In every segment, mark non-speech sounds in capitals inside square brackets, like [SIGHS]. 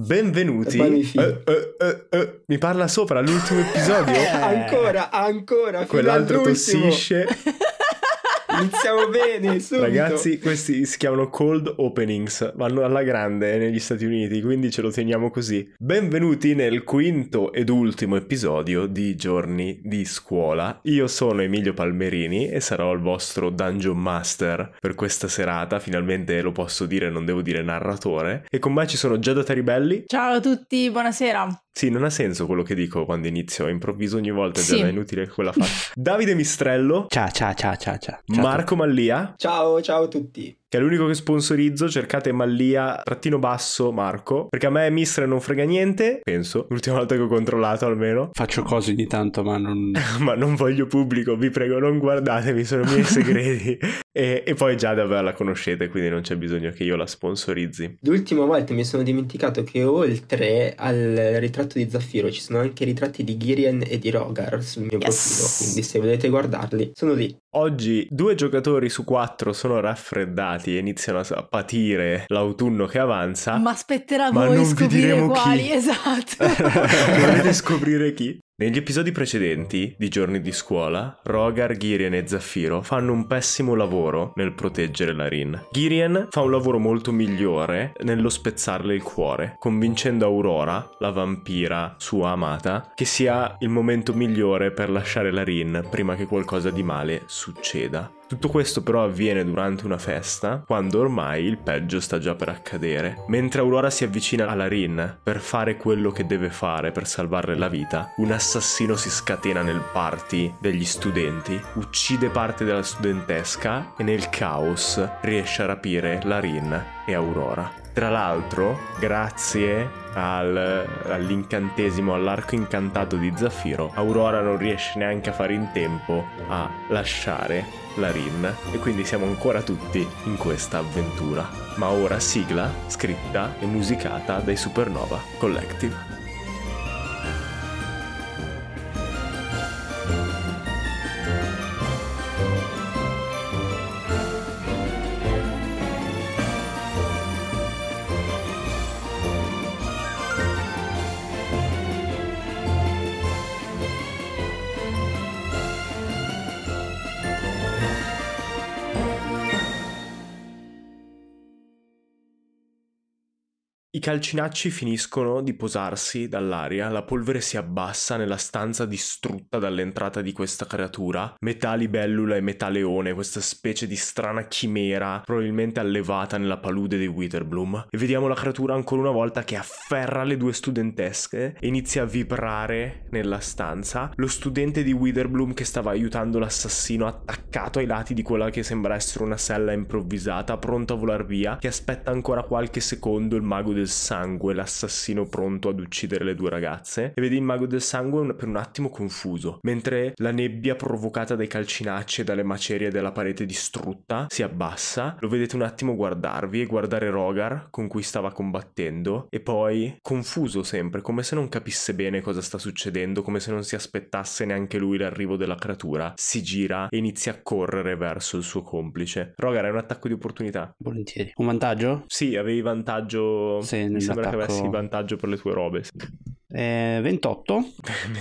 Benvenuti. Eh, eh, eh, eh, Mi parla sopra l'ultimo episodio. [LAUGHS] ancora, ancora. Quell'altro tossisce. [LAUGHS] Iniziamo bene, subito. Ragazzi, questi si chiamano cold openings, vanno alla grande negli Stati Uniti, quindi ce lo teniamo così. Benvenuti nel quinto ed ultimo episodio di Giorni di Scuola. Io sono Emilio Palmerini e sarò il vostro Dungeon Master per questa serata, finalmente lo posso dire, non devo dire narratore. E con me ci sono Giada Taribelli. Ciao a tutti, buonasera. Sì, non ha senso quello che dico quando inizio, improvviso ogni volta, Sì. Giada, è inutile quella faccia. Davide Mistrello. Ciao, ciao, ciao, ciao, ciao. Marco Mallia. Ciao, ciao a tutti. Che è l'unico che sponsorizzo, cercate Mallia trattino basso Marco, perché a me Mistre non frega niente, penso, l'ultima volta che ho controllato almeno. Faccio cose ogni tanto, ma non... [LAUGHS] ma non voglio pubblico, vi prego non guardatemi, sono i miei [LAUGHS] segreti. e, e poi già davvero la conoscete, quindi non c'è bisogno che io la sponsorizzi. L'ultima volta mi sono dimenticato che oltre al ritratto di Zaffiro ci sono anche ritratti di Girian e di Rogar sul mio Yes. profilo, quindi se volete guardarli, sono lì. Oggi due giocatori su quattro sono raffreddati e iniziano a patire l'autunno che avanza. Ma aspetterà. Ma voi scoprire diremo chi. quali, [LAUGHS] esatto. [LAUGHS] Volete scoprire chi? Negli episodi precedenti di Giorni di Scuola, Rogar, Girien e Zaffiro fanno un pessimo lavoro nel proteggere la Rin. Girien fa un lavoro molto migliore nello spezzarle il cuore, convincendo Aurora, la vampira sua amata, che sia il momento migliore per lasciare la Rin prima che qualcosa di male succeda. Tutto questo però avviene durante una festa, quando ormai il peggio sta già per accadere. Mentre Aurora si avvicina alla Rin per fare quello che deve fare per salvarle la vita, un assassino si scatena nel party degli studenti, uccide parte della studentesca e nel caos riesce a rapire la Rin e Aurora. Tra l'altro, grazie al- all'incantesimo, all'arco incantato di Zaffiro, Aurora non riesce neanche a fare in tempo a lasciare la Rin e quindi siamo ancora tutti in questa avventura. Ma ora sigla scritta e musicata dai Supernova Collective. Calcinacci finiscono di posarsi dall'aria, la polvere si abbassa nella stanza distrutta dall'entrata di questa creatura, metà libellula e metà leone, questa specie di strana chimera probabilmente allevata nella palude di Witherbloom. E vediamo la creatura ancora una volta che afferra le due studentesche e inizia a vibrare nella stanza. Lo studente di Witherbloom che stava aiutando l'assassino attaccato ai lati di quella che sembra essere una sella improvvisata, pronto a volar via, che aspetta ancora qualche secondo il mago del sangue, l'assassino pronto ad uccidere le due ragazze. E vedi il mago del sangue un- per un attimo confuso, mentre la nebbia provocata dai calcinacci e dalle macerie della parete distrutta si abbassa. Lo vedete un attimo guardarvi e guardare Rogar con cui stava combattendo, e poi confuso sempre, come se non capisse bene cosa sta succedendo, come se non si aspettasse neanche lui l'arrivo della creatura. Si gira e inizia a correre verso il suo complice. Rogar, è un attacco di opportunità. Volentieri. Un vantaggio? Sì, avevi vantaggio. Sì, Mi sembra che nell'attacco. avessi vantaggio per le tue robe. Eh, 28.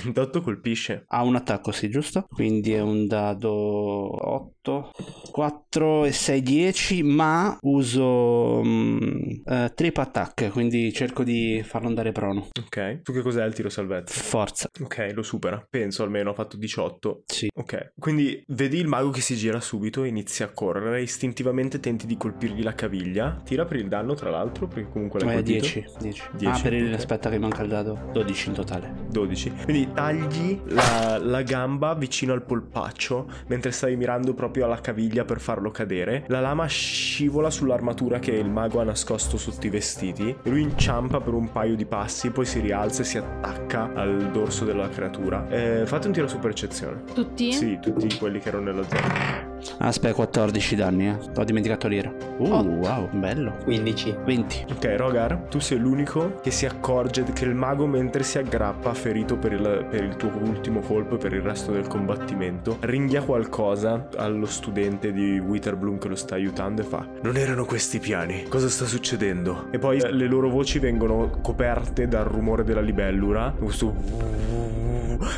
28 [LAUGHS] colpisce. Ha un attacco, sì, giusto? Quindi è un dado 8, 4 e 6, 10, ma uso mm, eh, trip attack, quindi cerco di farlo andare prono. Ok. Tu che cos'è il tiro salvezza? Forza. Ok, lo supera. Penso almeno ha fatto 18. Sì. Ok. Quindi vedi il mago che si gira subito e inizia a correre. Istintivamente tenti di colpirgli la caviglia. Tira per il danno, tra l'altro, perché comunque l'hai Eh, colpito. 10, 10. 10, Ah, per il... ok. aspetta che manca il dado. 12 in totale. 12. Quindi tagli la, la gamba vicino al polpaccio mentre stavi mirando proprio alla caviglia per farlo cadere. La lama scivola sull'armatura che il mago ha nascosto sotto i vestiti lui inciampa per un paio di passi, poi si rialza e si attacca al dorso della creatura. Eh, fate un tiro su percezione. Tutti? Sì, tutti quelli che erano nella zona. Aspetta, 14 danni, eh. Ho dimenticato l'ira. Uh, Oh. wow, bello. 15. 20. Ok, Rogar, tu sei l'unico che si accorge che il mago mentre si aggrappa, ferito per il, per il tuo ultimo colpo e per il resto del combattimento, ringhia qualcosa allo studente di Witherbloom che lo sta aiutando e fa Non erano questi piani, cosa sta succedendo? E poi le loro voci vengono coperte dal rumore della libellula, questo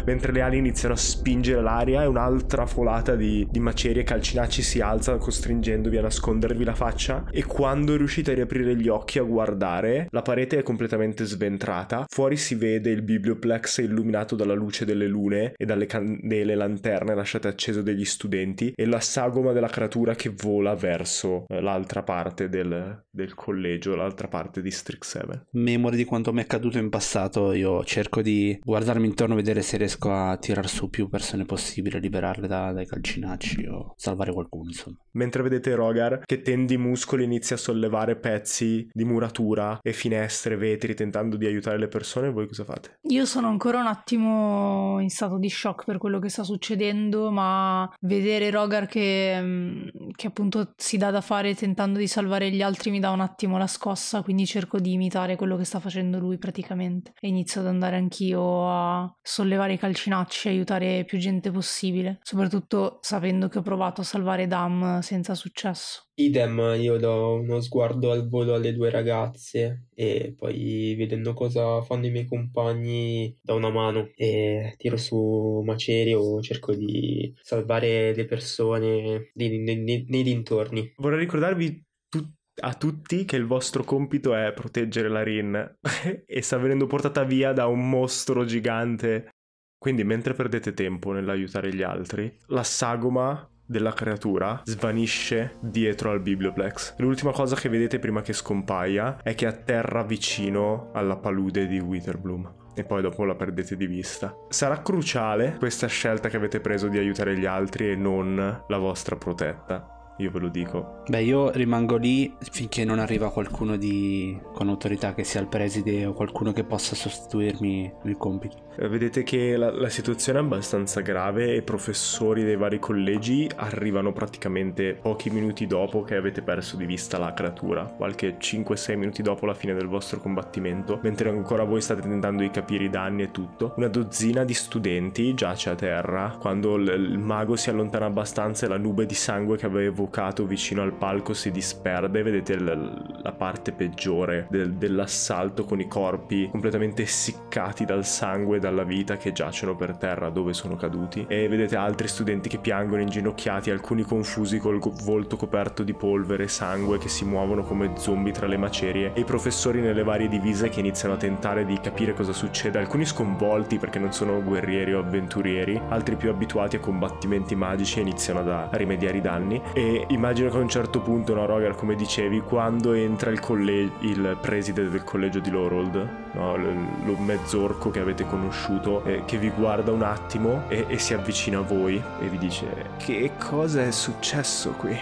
mentre le ali iniziano a spingere l'aria e un'altra folata di, di macerie calcinacci si alza costringendovi a nascondervi la faccia e quando riuscite a riaprire gli occhi a guardare la parete è completamente sventrata fuori si vede il biblioplex illuminato dalla luce delle lune e dalle candele lanterne lasciate accese dagli studenti e la sagoma della creatura che vola verso eh, l'altra parte del, del collegio l'altra parte di Strixhaven Memoria di quanto mi è accaduto in passato, io cerco di guardarmi intorno e vedere se riesco a tirar su più persone possibile, liberarle da- dai calcinacci o salvare qualcuno, insomma. Mentre vedete Rogar che tende i muscoli inizia a sollevare pezzi di muratura e finestre, vetri, tentando di aiutare le persone, voi cosa fate? Io sono ancora un attimo in stato di shock per quello che sta succedendo, ma vedere Rogar che, mm, che appunto si dà da fare tentando di salvare gli altri mi dà un attimo la scossa, quindi cerco di imitare quello che sta facendo lui praticamente. E inizio ad andare anch'io a sollevare i calcinacci e aiutare più gente possibile, soprattutto sapendo che ho provato a salvare Dam senza successo. Idem, io do uno sguardo al volo alle due ragazze e poi vedendo cosa fanno i miei compagni do una mano e tiro su macerie o cerco di salvare le persone nei, nei- nei- dintorni. Vorrei ricordarvi tu- a tutti che il vostro compito è proteggere la Rin [LAUGHS] e sta venendo portata via da un mostro gigante. Quindi mentre perdete tempo nell'aiutare gli altri, la sagoma della creatura svanisce dietro al biblioplex. L'ultima cosa che vedete prima che scompaia è che atterra vicino alla palude di Witherbloom. E poi dopo la perdete di vista. Sarà cruciale questa scelta che avete preso di aiutare gli altri e non la vostra protetta. Io ve lo dico. Beh, io rimango lì finché non arriva qualcuno di... con autorità, che sia il preside o qualcuno che possa sostituirmi nel compito. Eh, Vedete che la, la situazione è abbastanza grave e i professori dei vari collegi arrivano praticamente pochi minuti dopo che avete perso di vista la creatura, qualche 5-6 minuti dopo la fine del vostro combattimento, mentre ancora voi state tentando di capire i danni e tutto. Una dozzina di studenti giace a terra quando l- il mago si allontana abbastanza e la nube di sangue che aveva evocato vicino al palco si disperde. Vedete l- la parte peggiore del- dell'assalto con i corpi completamente essiccati dal sangue e dalla vita che giacciono per terra dove sono caduti. E vedete altri studenti che piangono inginocchiati, alcuni confusi col co- volto coperto di polvere e sangue che si muovono come zombie tra le macerie. E i professori nelle varie divise che iniziano a tentare di capire cosa succede. Alcuni sconvolti perché non sono guerrieri o avventurieri, altri più abituati a combattimenti magici e iniziano a rimediare i danni. E immagino che a un certo punto, no, Roger, come dicevi, quando entra il, colle- il preside del collegio di Lorold, no, l- lo mezzorco che avete conosciuto, eh, che vi guarda un attimo e, e si avvicina a voi e vi dice: Che cosa è successo qui?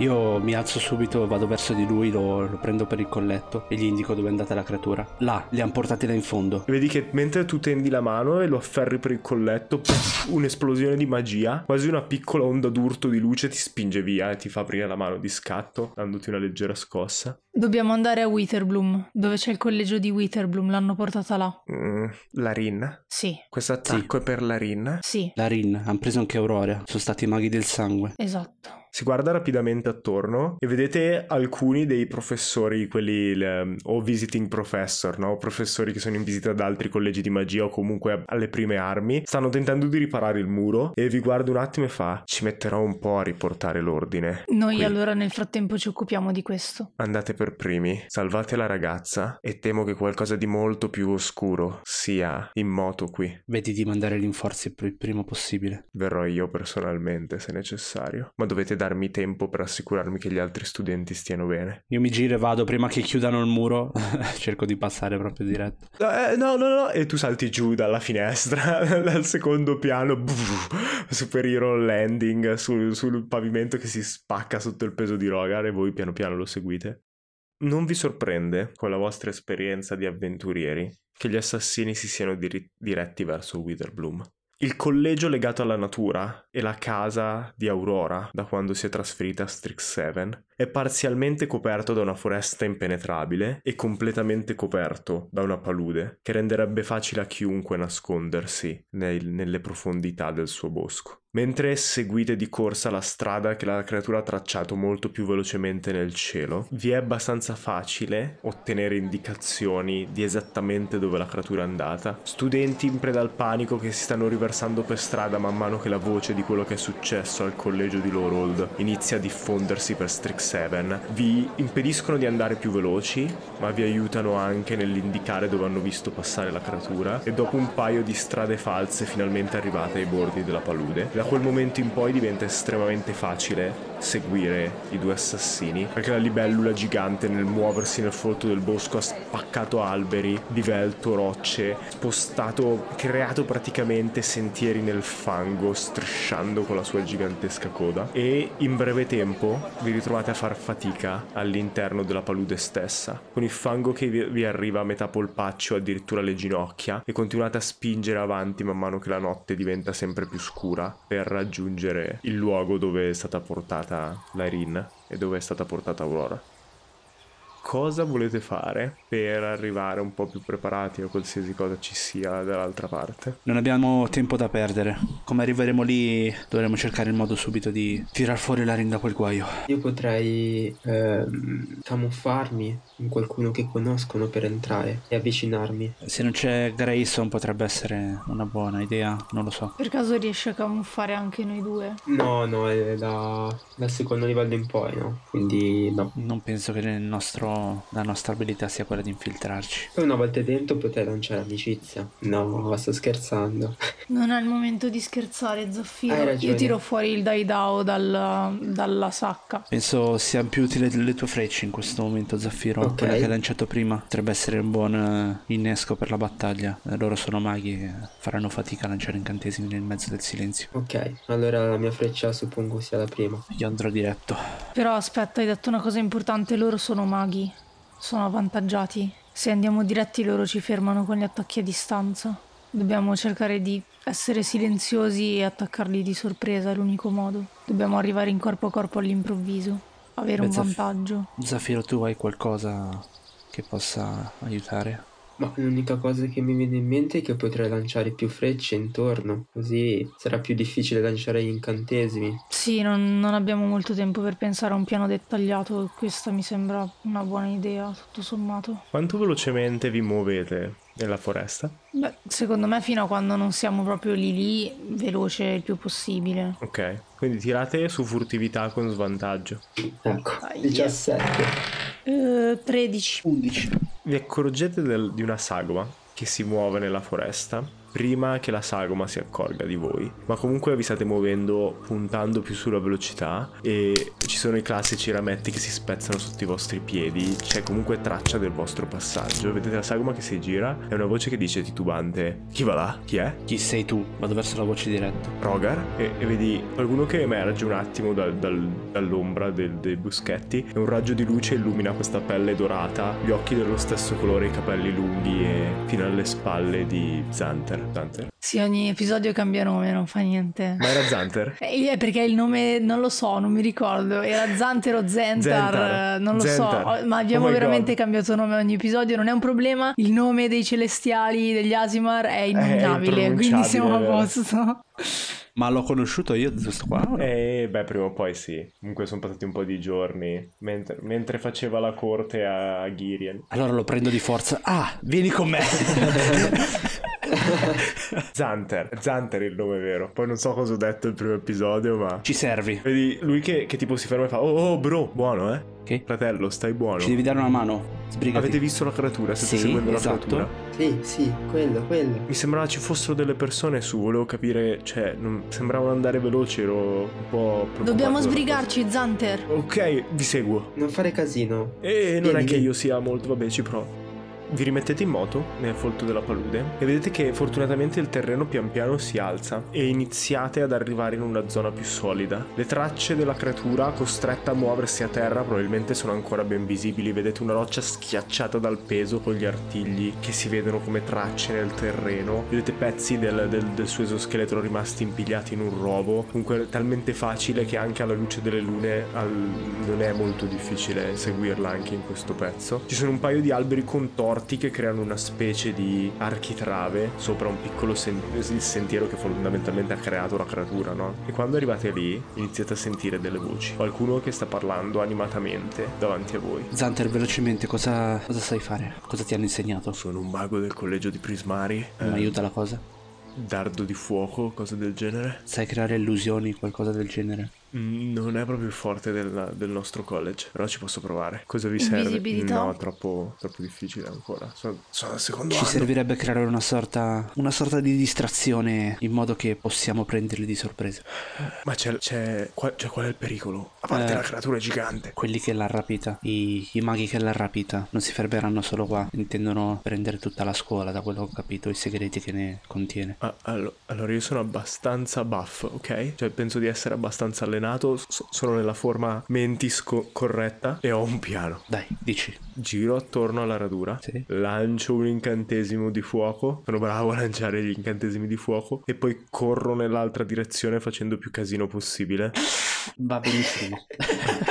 Io mi alzo subito, vado verso di lui, lo, lo prendo per il colletto e gli indico dove è andata la creatura. Là, li han portati là in fondo. E vedi che mentre tu tendi la mano e lo afferri per il colletto, puff, un'esplosione di magia, quasi una piccola onda d'urto di luce ti spinge via e ti fa aprire la mano di scatto, dandoti una leggera scossa. Dobbiamo andare a Witherbloom, dove c'è il collegio di Witherbloom, l'hanno portata là. Mm, la Rin. Sì, Questo attacco è per la Rin. sì, La Rin, hanno preso anche Aurora. Sono stati i maghi del sangue. esatto. Si guarda rapidamente attorno e vedete alcuni dei professori, quelli il, o visiting professor, no? Professori che sono in visita da altri collegi di magia o comunque alle prime armi, stanno tentando di riparare il muro e vi guarda un attimo e fa: Ci metterò un po' a riportare l'ordine. Noi Qui. allora nel frattempo ci occupiamo di questo. Andate per primi, salvate la ragazza e temo che qualcosa di molto più oscuro sia in moto qui. Vedi di mandare rinforzi il prima possibile. Verrò io personalmente se necessario, ma dovete darmi tempo per assicurarmi che gli altri studenti stiano bene. Io mi giro e vado prima che chiudano il muro. [LAUGHS] Cerco di passare proprio diretto. Eh, no, no, no, e tu salti giù dalla finestra, [LAUGHS] dal secondo piano, [LAUGHS] buff, superhero landing sul, sul pavimento che si spacca sotto il peso di Rogar e voi piano piano lo seguite. Non vi sorprende, con la vostra esperienza di avventurieri, che gli assassini si siano diri- diretti verso Witherbloom. Il collegio legato alla natura e la casa di Aurora, da quando si è trasferita a Strixhaven, è parzialmente coperto da una foresta impenetrabile e completamente coperto da una palude che renderebbe facile a chiunque nascondersi nel- nelle profondità del suo bosco. Mentre seguite di corsa la strada che la creatura ha tracciato molto più velocemente nel cielo, vi è abbastanza facile ottenere indicazioni di esattamente dove la creatura è andata. Studenti in preda al panico che si stanno riversando per strada man mano che la voce di quello che è successo al collegio di Lowrold inizia a diffondersi per Strixhaven, vi impediscono di andare più veloci, ma vi aiutano anche nell'indicare dove hanno visto passare la creatura. E dopo un paio di strade false finalmente arrivate ai bordi della palude, da quel momento in poi diventa estremamente facile seguire i due assassini perché la libellula gigante nel muoversi nel folto del bosco ha spaccato alberi, divelto rocce, spostato, creato praticamente sentieri nel fango strisciando con la sua gigantesca coda. E in breve tempo vi ritrovate a far fatica all'interno della palude stessa. Con il fango che vi, arriva a metà polpaccio addirittura alle ginocchia e continuate a spingere avanti man mano che la notte diventa sempre più scura per raggiungere il luogo dove è stata portata Lyrin e dove è stata portata Aurora. Cosa volete fare per arrivare un po' più preparati a qualsiasi cosa ci sia dall'altra parte? Non abbiamo tempo da perdere. Come arriveremo lì, dovremo cercare il modo subito di tirar fuori la rinda da quel guaio. Io potrei ehm, camuffarmi in qualcuno che conoscono per entrare e avvicinarmi. Se non c'è Grayson potrebbe essere una buona idea, non lo so. Per caso riesce a camuffare anche noi due? No, no, è da, dal secondo livello in poi, no? Quindi no. Non penso che il nostro- la nostra abilità sia quella di infiltrarci. Poi una volta dentro potrei lanciare amicizia. No, sto scherzando. Non è il momento di scherzare, ragione. Io tiro fuori il Daidao dal- dalla sacca. Penso sia più utile le tue frecce in questo momento, Zaffiro. Ok. Quella che hai lanciato prima potrebbe essere un buon eh, innesco per la battaglia. Loro sono maghi e faranno fatica a lanciare incantesimi nel mezzo del silenzio. Ok, allora la mia freccia suppongo sia la prima. Io andrò diretto. Però aspetta, hai detto una cosa importante, loro sono maghi. Sono avvantaggiati. Se andiamo diretti loro ci fermano con gli attacchi a distanza. Dobbiamo cercare di essere silenziosi e attaccarli di sorpresa, è l'unico modo. Dobbiamo arrivare in corpo a corpo all'improvviso. Avere un Beh, Zaff- vantaggio. Zaffiro, tu hai qualcosa che possa aiutare? Ma l'unica cosa che mi viene in mente è che potrei lanciare più frecce intorno, così sarà più difficile lanciare gli incantesimi. Sì, non, non abbiamo molto tempo per pensare a un piano dettagliato. Questa mi sembra una buona idea, tutto sommato. Quanto velocemente vi muovete nella foresta? Beh, secondo me fino a quando non siamo proprio lì lì, veloce il più possibile. Ok, quindi tirate su furtività con svantaggio. Ecco, Aia. 17. Eh, 13. 11. Vi accorgete del- di una sagoma che si muove nella foresta prima che la sagoma si accorga di voi, ma comunque vi state muovendo puntando più sulla velocità e ci sono i classici rametti che si spezzano sotto i vostri piedi, c'è comunque traccia del vostro passaggio. Vedete la sagoma che si gira e una voce che dice titubante: Chi va là? Chi è? Chi sei tu? Vado verso la voce diretta. Rogar e, e vedi qualcuno che emerge un attimo dal- dal- dall'ombra del- dei buschetti e un raggio di luce illumina questa pelle dorata, gli occhi dello stesso colore, i capelli lunghi e fino alle spalle di Xanter. Xanter? Sì, ogni episodio cambia nome, non fa niente. Ma era Xanter? [LAUGHS] Eh, È perché il nome non lo so, non mi ricordo. Era Zanter o Zentar, Zentar. eh, non lo Zentar. so. Ma abbiamo Oh veramente God. cambiato nome ogni episodio, non è un problema. Il nome dei celestiali, degli Asimar è innominabile, quindi siamo a posto. Ma l'ho conosciuto io giusto qua? no? Eh, beh, prima o poi sì. Comunque sono passati un po' di giorni mentre, mentre faceva la corte a, a. Allora lo prendo di forza. Ah, vieni con me. [LAUGHS] [LAUGHS] Xanter, Xanter è il nome vero. Poi non so cosa ho detto il primo episodio, ma... Ci servi. Vedi lui che, che tipo si ferma e fa: Oh, oh, bro, buono, eh? Che? Fratello, stai buono. Ci devi dare una mano. Sbrigati. Avete visto la creatura? State Sì, seguendo esatto. la creatura? Sì, sì, quello, quello. Mi sembrava ci fossero delle persone su, volevo capire, cioè, non, sembravano andare veloci, ero un po' preoccupato. Dobbiamo sbrigarci, Zanter. Ok, vi seguo. Non fare casino. E non Vieni, è che io sia molto, vabbè, ci provo. Vi rimettete in moto nel folto della palude e vedete che fortunatamente il terreno pian piano si alza e iniziate ad arrivare in una zona più solida. Le tracce della creatura costretta a muoversi a terra probabilmente sono ancora ben visibili. Vedete una roccia schiacciata dal peso con gli artigli che si vedono come tracce nel terreno. Vedete pezzi del, del, del suo esoscheletro rimasti impigliati in un robo. Comunque talmente facile che anche alla luce delle lune al... non è molto difficile seguirla anche in questo pezzo. Ci sono un paio di alberi contorti che creano una specie di architrave sopra un piccolo sen- il sentiero che fondamentalmente ha creato la creatura, no? E quando arrivate lì iniziate a sentire delle voci. Qualcuno che sta parlando animatamente davanti a voi. Zanter, velocemente, cosa, cosa sai fare? Cosa ti hanno insegnato? Sono un mago del collegio di Prismari. Non eh, aiuta la cosa? dardo di fuoco, cose del genere. Sai creare illusioni, qualcosa del genere? Mm, Non è proprio il forte del, del nostro college, però ci posso provare. Cosa vi serve? No, troppo, troppo difficile ancora. Sono, sono al secondo Ci anno. servirebbe creare una sorta, una sorta di distrazione in modo che possiamo prenderli di sorpresa. Ma c'è, c'è, qual, cioè, qual è il pericolo? A parte Eh. la creatura gigante. Quelli che l'ha rapita, i, i maghi che l'ha rapita, non si fermeranno solo qua, intendono prendere tutta la scuola, da quello che ho capito, i segreti che ne contiene. Ah, allo- allora io sono abbastanza buff, ok? Cioè penso di essere abbastanza allenato, so- sono nella forma mentis co- corretta e ho un piano. Dai, dici. Giro attorno alla radura, Sì. lancio un incantesimo di fuoco, sono bravo a lanciare gli incantesimi di fuoco e poi corro nell'altra direzione facendo più casino possibile. Va benissimo. [LAUGHS]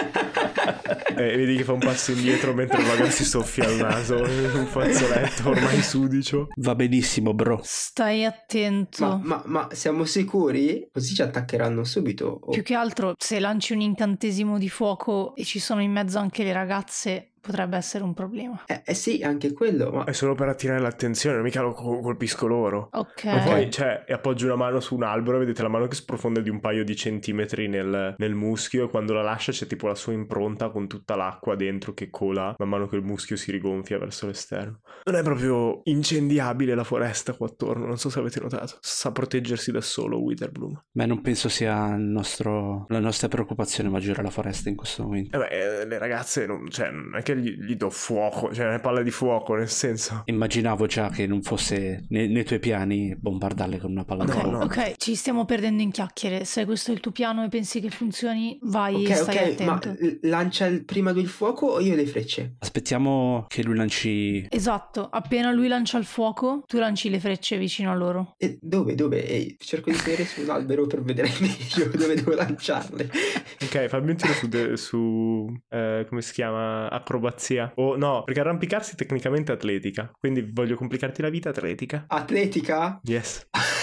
E vedi che fa un passo indietro mentre magari si soffia il naso in [LAUGHS] un fazzoletto ormai sudicio. Va benissimo, bro. Stai attento. Ma, ma- ma siamo sicuri? Così ci attaccheranno subito. O- Più che altro, se lanci un incantesimo di fuoco e ci sono in mezzo anche le ragazze, potrebbe essere un problema. Eh, eh sì, anche quello, ma È solo per attirare l'attenzione, mica lo col- colpisco loro. Ok. E poi, cioè, e appoggio una mano su un albero e vedete la mano che sprofonda di un paio di centimetri nel, nel muschio e quando la lascia c'è tipo la sua impronta con tutta l'acqua dentro che cola man mano che il muschio si rigonfia verso l'esterno. Non è proprio incendiabile la foresta qua attorno, non so se avete notato. Sa proteggersi da solo Witherbloom. Beh, non penso sia il nostro- la nostra preoccupazione maggiore la foresta in questo momento. E beh, eh, le ragazze, non, cioè, non è che gli, gli do fuoco, cioè, ne palle di fuoco, nel senso... Immaginavo già che non fosse nei, nei tuoi piani bombardarle con una palla di fuoco. no. ok, ci stiamo perdendo in chiacchiere. Se questo è il tuo piano e pensi che funzioni, vai e ok, stai ok, ma attento. l- lancia il- prima lui il fuoco o io le frecce? Aspettiamo che lui lanci. Esatto, appena lui lancia il fuoco, tu lanci le frecce vicino a loro. E dove, dove? E cerco di salire su un albero per vedere [LAUGHS] meglio dove devo lanciarle. Ok, fammi un tiro su, de- su eh, come si chiama? Acrobazia. O no, perché arrampicarsi tecnicamente è atletica. Quindi voglio complicarti la vita atletica. Atletica? Yes. [LAUGHS]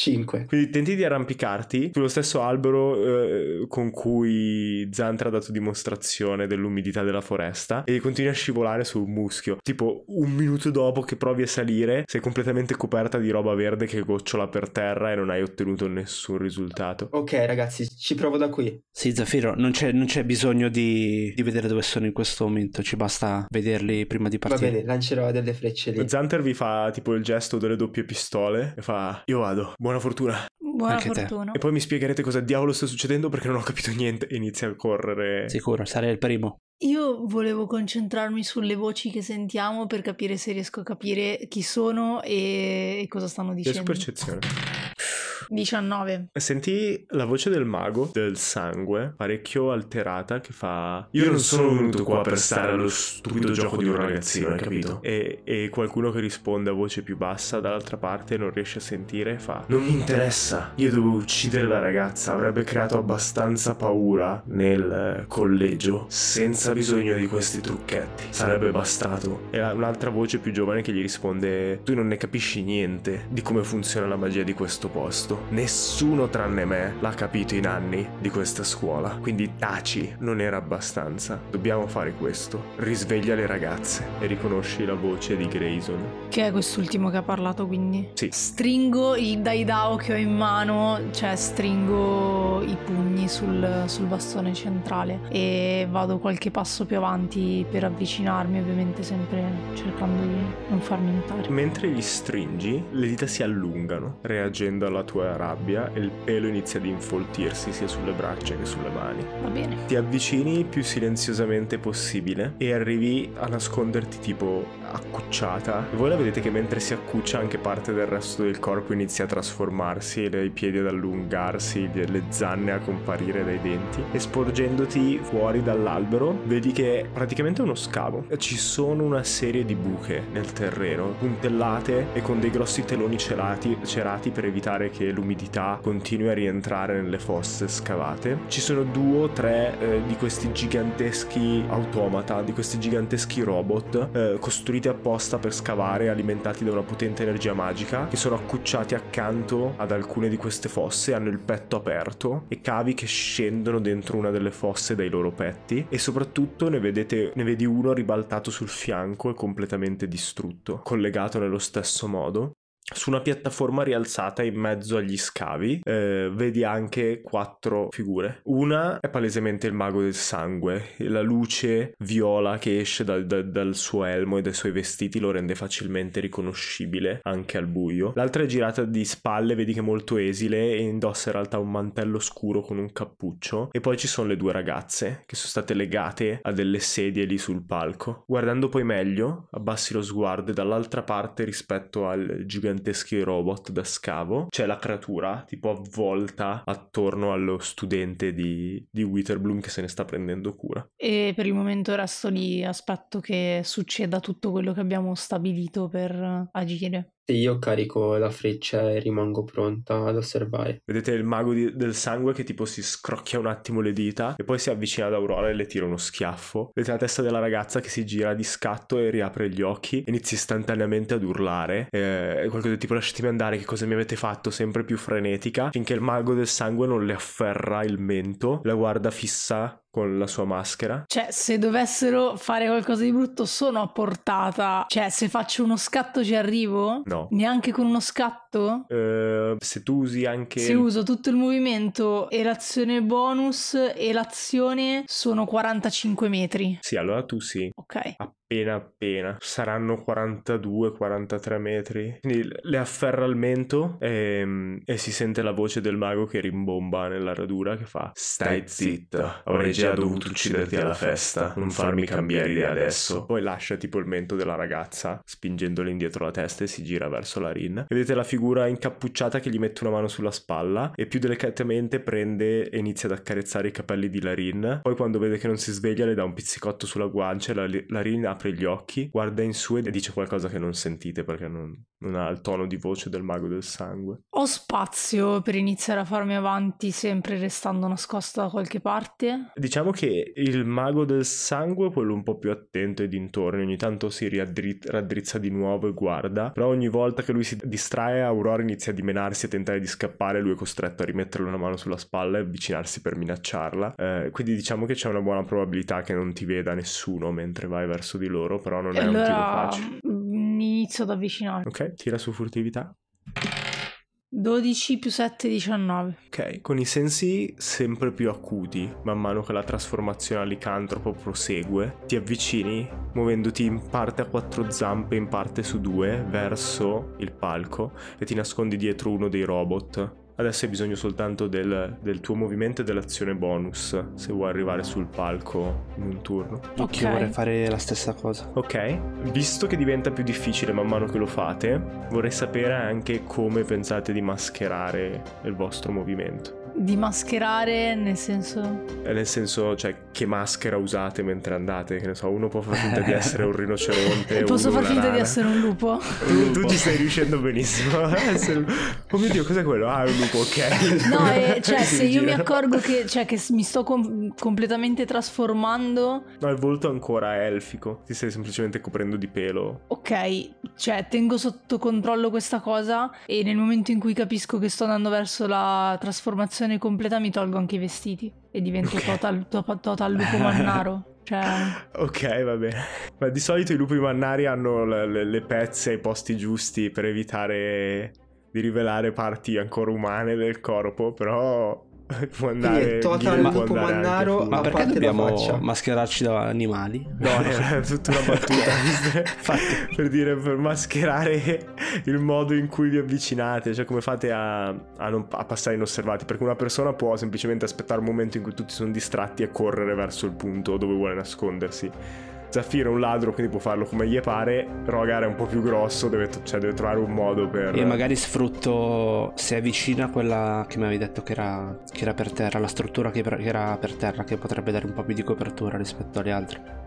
5. Quindi tenti di arrampicarti sullo stesso albero eh, con cui Zantra ha dato dimostrazione dell'umidità della foresta e continui a scivolare su un muschio. Tipo un minuto dopo che provi a salire sei completamente coperta di roba verde che gocciola per terra e non hai ottenuto nessun risultato. Ok, ragazzi, ci provo da qui. Sì, Zafiro, non c'è, non c'è bisogno di, di vedere dove sono in questo momento, ci basta vederli prima di Va partire. bene, lancerò delle frecce lì. Zanter vi fa tipo il gesto delle doppie pistole e fa io vado, buona fortuna. Buona Anche te. fortuna. E poi mi spiegherete cosa diavolo sta succedendo perché non ho capito niente e inizia a correre. Sicuro, sarei il primo. Io volevo concentrarmi sulle voci che sentiamo per capire se riesco a capire chi sono e, cosa stanno dicendo. percezione. 19. Senti la voce del mago del sangue parecchio alterata che fa Io non sono venuto qua per stare allo stupido gioco di un ragazzino, hai capito? E, e qualcuno che risponde a voce più bassa dall'altra parte non riesce a sentire fa Non mi interessa, io devo uccidere la ragazza, avrebbe creato abbastanza paura nel eh, collegio senza bisogno di questi trucchetti, sarebbe bastato. E un'altra voce più giovane che gli risponde Tu non ne capisci niente di come funziona la magia di questo posto. Nessuno tranne me l'ha capito in anni di questa scuola. Quindi taci, non era abbastanza. Dobbiamo fare questo. Risveglia le ragazze e riconosci la voce di Grayson. Che è quest'ultimo che ha parlato quindi? Sì. Stringo il daidao che ho in mano, cioè stringo i pugni sul, sul bastone centrale e vado qualche passo più avanti per avvicinarmi, ovviamente sempre cercando di non farmi notare. Mentre li stringi, le dita si allungano, reagendo alla tua rabbia e il pelo inizia ad infoltirsi sia sulle braccia che sulle mani. Va bene. Ti avvicini più silenziosamente possibile e arrivi a nasconderti tipo accucciata. E voi la vedete che mentre si accuccia anche parte del resto del corpo inizia a trasformarsi, i piedi ad allungarsi, le zanne a comparire dai denti. E sporgendoti fuori dall'albero, vedi che è praticamente uno scavo. Ci sono una serie di buche nel terreno, puntellate e con dei grossi teloni celati, cerati per evitare che l'umidità continui a rientrare nelle fosse scavate. Ci sono due o tre eh, di questi giganteschi automata, di questi giganteschi robot eh, costruiti apposta per scavare, alimentati da una potente energia magica, che sono accucciati accanto ad alcune di queste fosse, hanno il petto aperto e cavi che scendono dentro una delle fosse dai loro petti e soprattutto ne, vedete, ne vedi uno ribaltato sul fianco e completamente distrutto, collegato nello stesso modo su una piattaforma rialzata in mezzo agli scavi eh, vedi anche quattro figure. Una è palesemente il mago del sangue, la luce viola che esce dal, dal, dal, suo elmo e dai suoi vestiti lo rende facilmente riconoscibile anche al buio. L'altra è girata di spalle, vedi che è molto esile e indossa in realtà un mantello scuro con un cappuccio. E poi ci sono le due ragazze che sono state legate a delle sedie lì sul palco. Guardando poi meglio, abbassi lo sguardo e dall'altra parte rispetto al gigante giganteschi robot da scavo. C'è la creatura tipo avvolta attorno allo studente di, di Witterbloom che se ne sta prendendo cura. E per il momento resto lì, aspetto che succeda tutto quello che abbiamo stabilito per agire. Io carico la freccia e rimango pronta ad osservare. Vedete il mago di, del sangue che tipo si scrocchia un attimo le dita e poi si avvicina ad Aurora e le tira uno schiaffo. Vedete la testa della ragazza che si gira di scatto e riapre gli occhi. Inizia istantaneamente ad urlare. Eh, qualcosa del tipo lasciatemi andare, che cosa mi avete fatto? Sempre più frenetica. Finché il mago del sangue non le afferra il mento. La guarda fissa con la sua maschera. Cioè, se dovessero fare qualcosa di brutto, sono a portata. Cioè, se faccio uno scatto ci arrivo? No. Neanche con uno scatto? Uh, se tu usi anche. Se uso tutto il movimento e l'azione bonus e l'azione sono 45 metri. Sì, allora tu sì. Ok. Appena appena. Saranno 42-43 metri. Quindi le afferra al mento e, e, si sente la voce del mago che rimbomba nella radura che fa: Stai zitta, avrei già dovuto ucciderti alla festa. Non farmi cambiare idea adesso. Poi lascia tipo il mento della ragazza, spingendole indietro la testa e si gira verso la Rin. Vedete la figura incappucciata che gli mette una mano sulla spalla e più delicatamente prende e inizia ad accarezzare i capelli di Larin. Poi quando vede che non si sveglia le dà un pizzicotto sulla guancia e la, Larin apre gli occhi, guarda in su e dice qualcosa che non sentite perché non, non ha il tono di voce del mago del sangue. Ho spazio per iniziare a farmi avanti sempre restando nascosta da qualche parte? Diciamo che il mago del sangue è quello un po' più attento ai dintorni, ogni tanto si raddrizza di nuovo e guarda, però ogni volta che lui si distrae Aurora inizia a dimenarsi e tentare di scappare, lui è costretto a rimetterle una mano sulla spalla e avvicinarsi per minacciarla. Eh, quindi diciamo che c'è una buona probabilità che non ti veda nessuno mentre vai verso di loro, però non è allora, un tiro facile. Inizio ad avvicinarmi. Ok, tira su furtività. 12 più 7, 19. Ok, con i sensi sempre più acuti, man mano che la trasformazione a licantropo prosegue, ti avvicini, muovendoti in parte a quattro zampe, in parte su due, verso il palco e ti nascondi dietro uno dei robot Adesso hai bisogno soltanto del, del, tuo movimento e dell'azione bonus se vuoi arrivare sul palco in un turno. Ok. Vorrei fare la stessa cosa. Ok. Visto che diventa più difficile man mano che lo fate, vorrei sapere anche come pensate di mascherare il vostro movimento di mascherare nel senso? Eh, nel senso cioè che maschera usate mentre andate che ne so uno può far finta di essere un rinoceronte [LAUGHS] posso far finta di essere un lupo? Tu, tu ci stai riuscendo benissimo oh mio dio cos'è quello? Ah è un lupo ok. No e, cioè se io mi accorgo che, cioè, che mi sto com- completamente trasformando no il volto ancora è elfico ti stai semplicemente coprendo di pelo. Ok cioè tengo sotto controllo questa cosa e nel momento in cui capisco che sto andando verso la trasformazione versione completa mi tolgo anche i vestiti e divento okay. total, total, total lupo mannaro. Cioè... [LAUGHS] Ok, va bene. Ma di solito i lupi mannari hanno le, le, le pezze ai posti giusti per evitare di rivelare parti ancora umane del corpo, però [LAUGHS] può andare total lupo mannaro ma perché dobbiamo mascherarci da animali? no è [LAUGHS] tutta una battuta. [LAUGHS] Per dire per mascherare il modo in cui vi avvicinate cioè come fate a, a, non, a, passare inosservati perché una persona può semplicemente aspettare un momento in cui tutti sono distratti e correre verso il punto dove vuole nascondersi Zaffiro è un ladro, quindi può farlo come gli pare. Rogar è un po' più grosso, deve, cioè, deve trovare un modo per. E magari sfrutto se è vicina a quella che mi avevi detto che era, che era per terra, la struttura che, che era per terra, che potrebbe dare un po' più di copertura rispetto alle altre.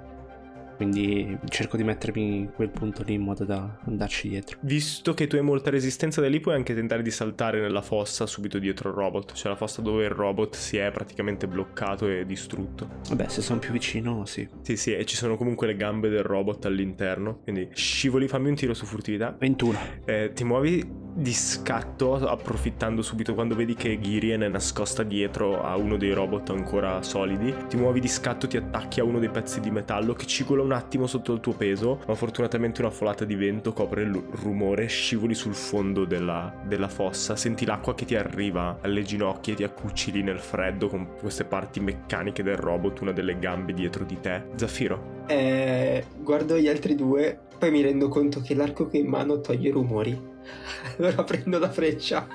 Quindi cerco di mettermi in quel punto lì in modo da andarci dietro. Visto che tu hai molta resistenza da lì, puoi anche tentare di saltare nella fossa subito dietro il robot. Cioè la fossa dove il robot si è praticamente bloccato e distrutto. Vabbè, se sono più vicino, sì. Sì, sì, e ci sono comunque le gambe del robot all'interno. Quindi scivoli, fammi un tiro su furtività. 21. Eh, ti muovi di scatto, approfittando subito quando vedi che Girien è nascosta dietro a uno dei robot ancora solidi. Ti muovi di scatto, ti attacchi a uno dei pezzi di metallo che cigola un attimo sotto il tuo peso, ma fortunatamente una folata di vento copre il rumore, scivoli sul fondo della, della fossa, senti l'acqua che ti arriva alle ginocchia e ti accucili nel freddo con queste parti meccaniche del robot, una delle gambe dietro di te. Zaffiro? Eh, guardo gli altri due, poi mi rendo conto che l'arco che ho in mano toglie rumori. [LAUGHS] Allora prendo la freccia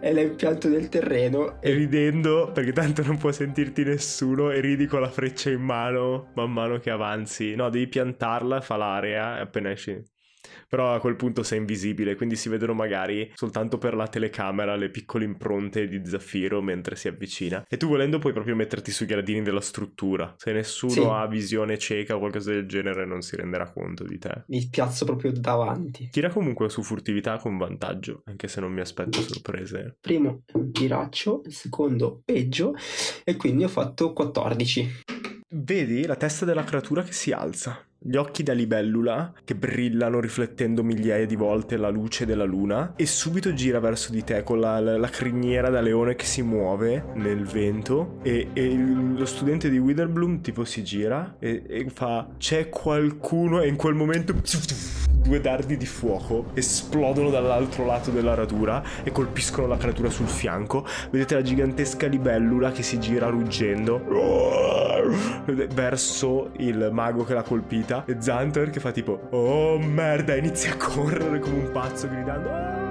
e la impianto nel terreno. E ridendo, perché tanto non può sentirti nessuno, e ridi con la freccia in mano man mano che avanzi. No, devi piantarla, fa l'area e appena esci però a quel punto sei invisibile, quindi si vedono magari soltanto per la telecamera le piccole impronte di Zaffiro mentre si avvicina. E tu volendo puoi proprio metterti sui gradini della struttura. Se nessuno sì. ha visione cieca o qualcosa del genere non si renderà conto di te. Mi piazzo proprio davanti. Tira comunque su furtività con vantaggio, anche se non mi aspetto sorprese. Primo tiraccio, secondo peggio e quindi ho fatto 14. Vedi la testa della creatura che si alza gli occhi da libellula che brillano riflettendo migliaia di volte la luce della luna e subito gira verso di te con la, la, la criniera da leone che si muove nel vento e, e il, lo studente di Witherbloom tipo si gira e, e fa c'è qualcuno? E in quel momento due dardi di fuoco esplodono dall'altro lato della radura e colpiscono la creatura sul fianco. Vedete la gigantesca libellula che si gira ruggendo verso il mago che l'ha colpita e Xanter che fa tipo oh merda inizia a correre come un pazzo gridando ah!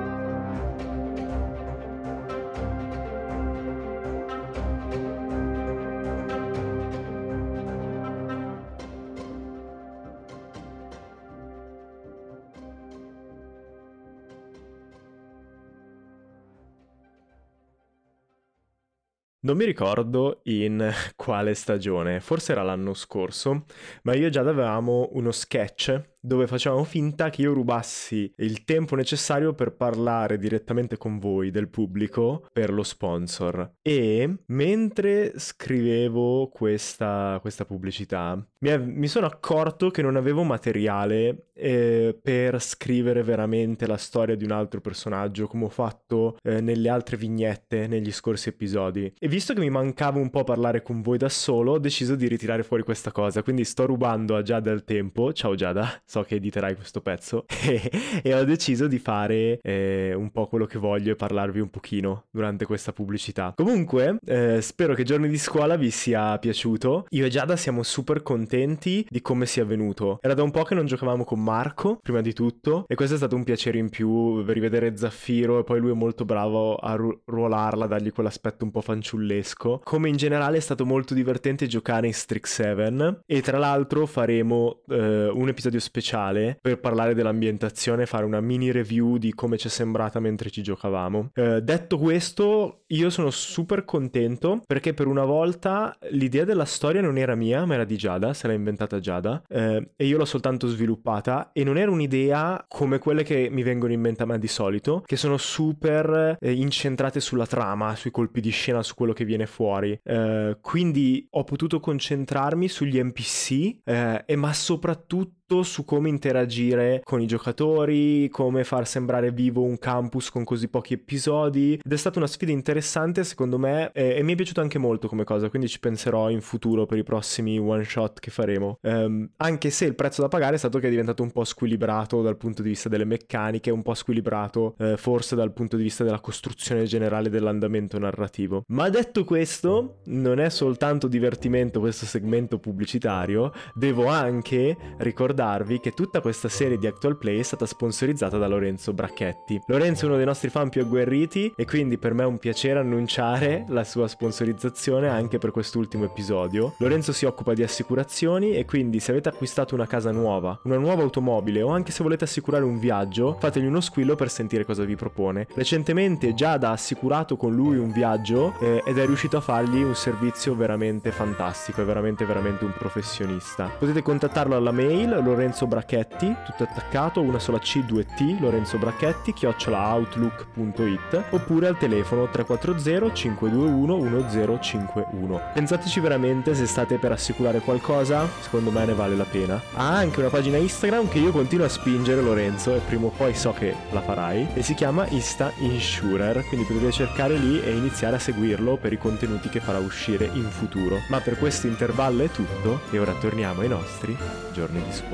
Non mi ricordo in [LAUGHS] quale stagione, forse era l'anno scorso, ma io Giada avevamo uno sketch dove facevamo finta che io rubassi il tempo necessario per parlare direttamente con voi del pubblico per lo sponsor. E mentre scrivevo questa, questa pubblicità, mi, mi, sono accorto che non avevo materiale eh, per scrivere veramente la storia di un altro personaggio, come ho fatto eh, nelle altre vignette negli scorsi episodi. E visto che mi mancava un po' parlare con voi da solo, ho deciso di ritirare fuori questa cosa. Quindi sto rubando a Giada il tempo. Ciao Giada so che editerai questo pezzo [LAUGHS] e, ho deciso di fare eh, un po' quello che voglio e parlarvi un pochino durante questa pubblicità. Comunque, eh, spero che Giorni di Scuola vi sia piaciuto. Io e Giada siamo super contenti di come sia venuto. Era da un po' che non giocavamo con Marco, prima di tutto, e questo è stato un piacere in più, rivedere Zaffiro e poi lui è molto bravo a ru- ruolarla, dargli quell'aspetto un po' fanciullesco. Come in generale è stato molto divertente giocare in Strix 7 e tra l'altro faremo eh, un episodio speciale speciale per parlare dell'ambientazione, fare una mini review di come ci è sembrata mentre ci giocavamo. Eh, detto questo, io sono super contento perché per una volta l'idea della storia non era mia, ma era di Giada, se l'ha inventata Giada, eh, e io l'ho soltanto sviluppata e non era un'idea come quelle che mi vengono in mente a me di solito, che sono super eh, incentrate sulla trama, sui colpi di scena, su quello che viene fuori. Eh, quindi ho potuto concentrarmi sugli NPC, eh, e ma soprattutto su come interagire con i giocatori, come far sembrare vivo un campus con così pochi episodi ed è stata una sfida interessante secondo me e, e mi è piaciuto anche molto come cosa, quindi ci penserò in futuro per i prossimi one shot che faremo. Um, anche se il prezzo da pagare è stato che è diventato un po' squilibrato dal punto di vista delle meccaniche, un po' squilibrato eh, forse dal punto di vista della costruzione generale dell'andamento narrativo. Ma detto questo, non è soltanto divertimento questo segmento pubblicitario, devo anche ricordare ricordarvi che tutta questa serie di Actual Play è stata sponsorizzata da Lorenzo Bracchetti. Lorenzo è uno dei nostri fan più agguerriti e quindi per me è un piacere annunciare la sua sponsorizzazione anche per quest'ultimo episodio. Lorenzo si occupa di assicurazioni e quindi se avete acquistato una casa nuova, una nuova automobile o anche se volete assicurare un viaggio, fategli uno squillo per sentire cosa vi propone. Recentemente Giada ha assicurato con lui un viaggio eh, ed è riuscito a fargli un servizio veramente fantastico, è veramente veramente un professionista. Potete contattarlo alla mail Lorenzo Bracchetti, tutto attaccato, una sola C, 2 T, Lorenzo Bracchetti, chiocciolaoutlook.it oppure al telefono 340 521 1051. Pensateci veramente se state per assicurare qualcosa, secondo me ne vale la pena. Ha anche una pagina Instagram che io continuo a spingere Lorenzo e prima o poi so che la farai e si chiama Insta Insurer, quindi potete cercare lì e iniziare a seguirlo per i contenuti che farà uscire in futuro. Ma per questo intervallo è tutto e ora torniamo ai nostri giorni di scuola.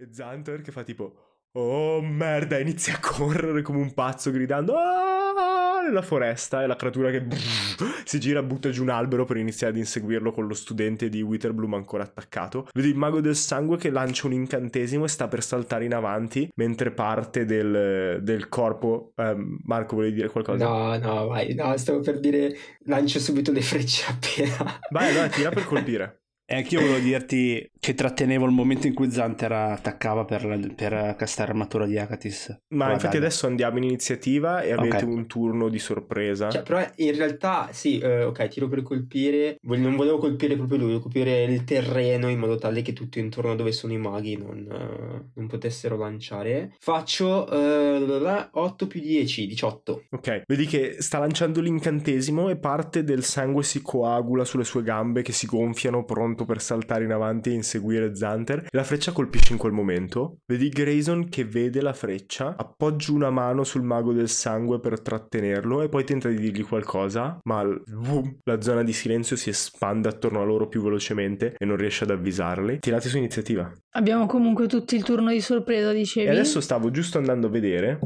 E Zantor che fa tipo Oh merda, inizia a correre come un pazzo gridando "Ah!" nella foresta e la creatura che brrr, si gira butta giù un albero per iniziare ad inseguirlo con lo studente di Witherbloom ancora attaccato. Vedi il mago del sangue che lancia un incantesimo e sta per saltare in avanti mentre parte del, del corpo. Ehm, Marco, volevi dire qualcosa? No, no, vai, no, stavo per dire lancio subito le frecce appena. Vai, allora tira per colpire. E anch'io volevo dirti che trattenevo il momento in cui Zanter attaccava per, per castare armatura di Akatis. Ma infatti adesso andiamo in iniziativa e avete Ok. un turno di sorpresa. Cioè, però in realtà sì, eh, ok, tiro per colpire. Non volevo colpire proprio lui, volevo colpire il terreno in modo tale che tutto intorno a dove sono i maghi non, eh, non potessero lanciare. Faccio eh, 8 più 10, 18. Ok, vedi che sta lanciando l'incantesimo e parte del sangue si coagula sulle sue gambe che si gonfiano pronto per saltare in avanti e inseguire Zanter. La freccia colpisce in quel momento. Vedi Grayson che vede la freccia, appoggia una mano sul mago del sangue per trattenerlo e poi tenta di dirgli qualcosa, ma boom, la zona di silenzio si espande attorno a loro più velocemente e non riesce ad avvisarli. Tirate su iniziativa. Abbiamo comunque tutto il turno di sorpresa, dicevi. E adesso stavo giusto andando a vedere,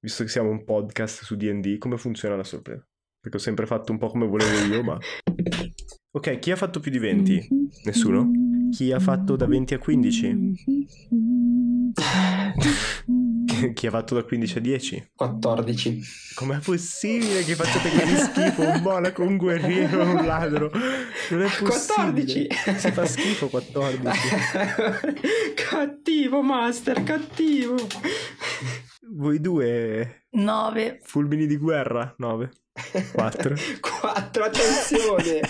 visto che siamo un podcast su DD, come funziona la sorpresa. Perché ho sempre fatto un po' come volevo io, ma... [LAUGHS] Ok, chi ha fatto più di 20? Nessuno? Chi ha fatto da 20 a 15? Chi ha fatto da 15 a 10? 14. Com'è possibile che facciate così schifo un monaco, un guerriero, un ladro? Non è possibile. 14. Si fa schifo 14. [LAUGHS] cattivo, master, cattivo. Voi due, 9. fulmini di guerra? 9. 4. 4, attenzione.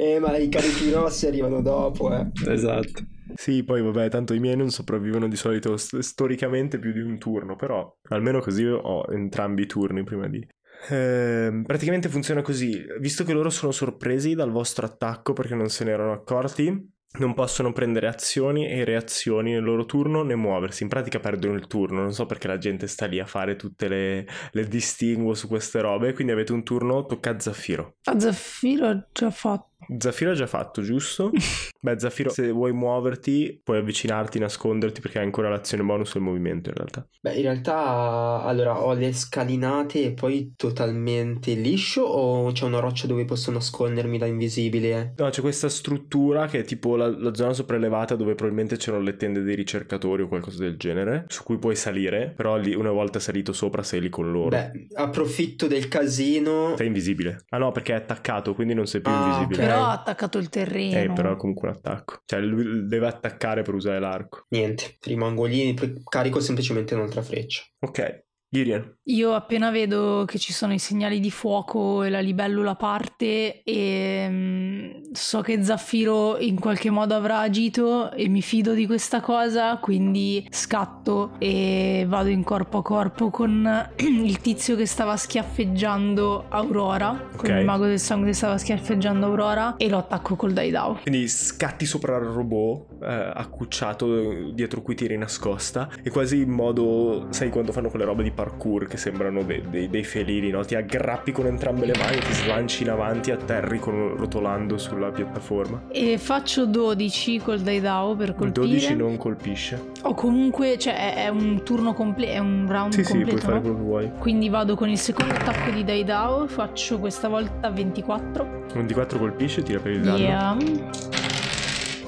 Eh, ma i carichi grossi arrivano dopo, eh. Esatto. Sì, poi vabbè, tanto i miei non sopravvivono di solito st- storicamente più di un turno, però almeno così ho entrambi i turni prima di... Ehm, praticamente funziona così, visto che loro sono sorpresi dal vostro attacco perché non se ne erano accorti, non possono prendere azioni e reazioni nel loro turno né muoversi, in pratica perdono il turno, non so perché la gente sta lì a fare tutte le, le distinguo su queste robe, quindi avete un turno, tocca a Zaffiro. A Zaffiro ha già fatto. Zaffiro ha già fatto, giusto? [LAUGHS] Beh, Zaffiro, se vuoi muoverti, puoi avvicinarti, nasconderti perché hai ancora l'azione bonus e il movimento in realtà. Beh, in realtà, allora, ho le scalinate e poi totalmente liscio o c'è una roccia dove posso nascondermi da invisibile? No, c'è questa struttura che è tipo la, la zona sopraelevata dove probabilmente c'erano le tende dei ricercatori o qualcosa del genere, su cui puoi salire, però lì una volta salito sopra sei lì con loro. Beh, approfitto del casino. Sei invisibile. Ah no, perché è attaccato, quindi non sei più Ah, invisibile. Però ha attaccato il terreno. Eh, però è comunque un attacco. Cioè, lui deve attaccare per usare l'arco. Niente, rimango lì, poi carico semplicemente un'altra freccia. Ok, Girian. Io appena vedo che ci sono i segnali di fuoco e la libellula parte e mm, so che Zaffiro in qualche modo avrà agito e mi fido di questa cosa, quindi scatto e vado in corpo a corpo con [CLEARS THROAT] il tizio che stava schiaffeggiando Aurora, con Ok. il mago del sangue che stava schiaffeggiando Aurora e lo attacco col Daidao. Quindi scatti sopra il robot eh, accucciato dietro cui ti eri nascosta e quasi in modo, sai quando fanno quelle robe di parkour che sembrano de- dei, dei felini, no? Ti aggrappi con entrambe le mani, ti slanci in avanti, atterri con- rotolando sulla piattaforma. E faccio 12 col Daidao per colpire. 12 non colpisce. O comunque, cioè, è, un turno completo, è un round Sì, sì, puoi completo, fare no? quello che vuoi. Quindi vado con il secondo attacco di Daidao, faccio questa volta 24. 24 colpisce, tira per il danno. Yeah.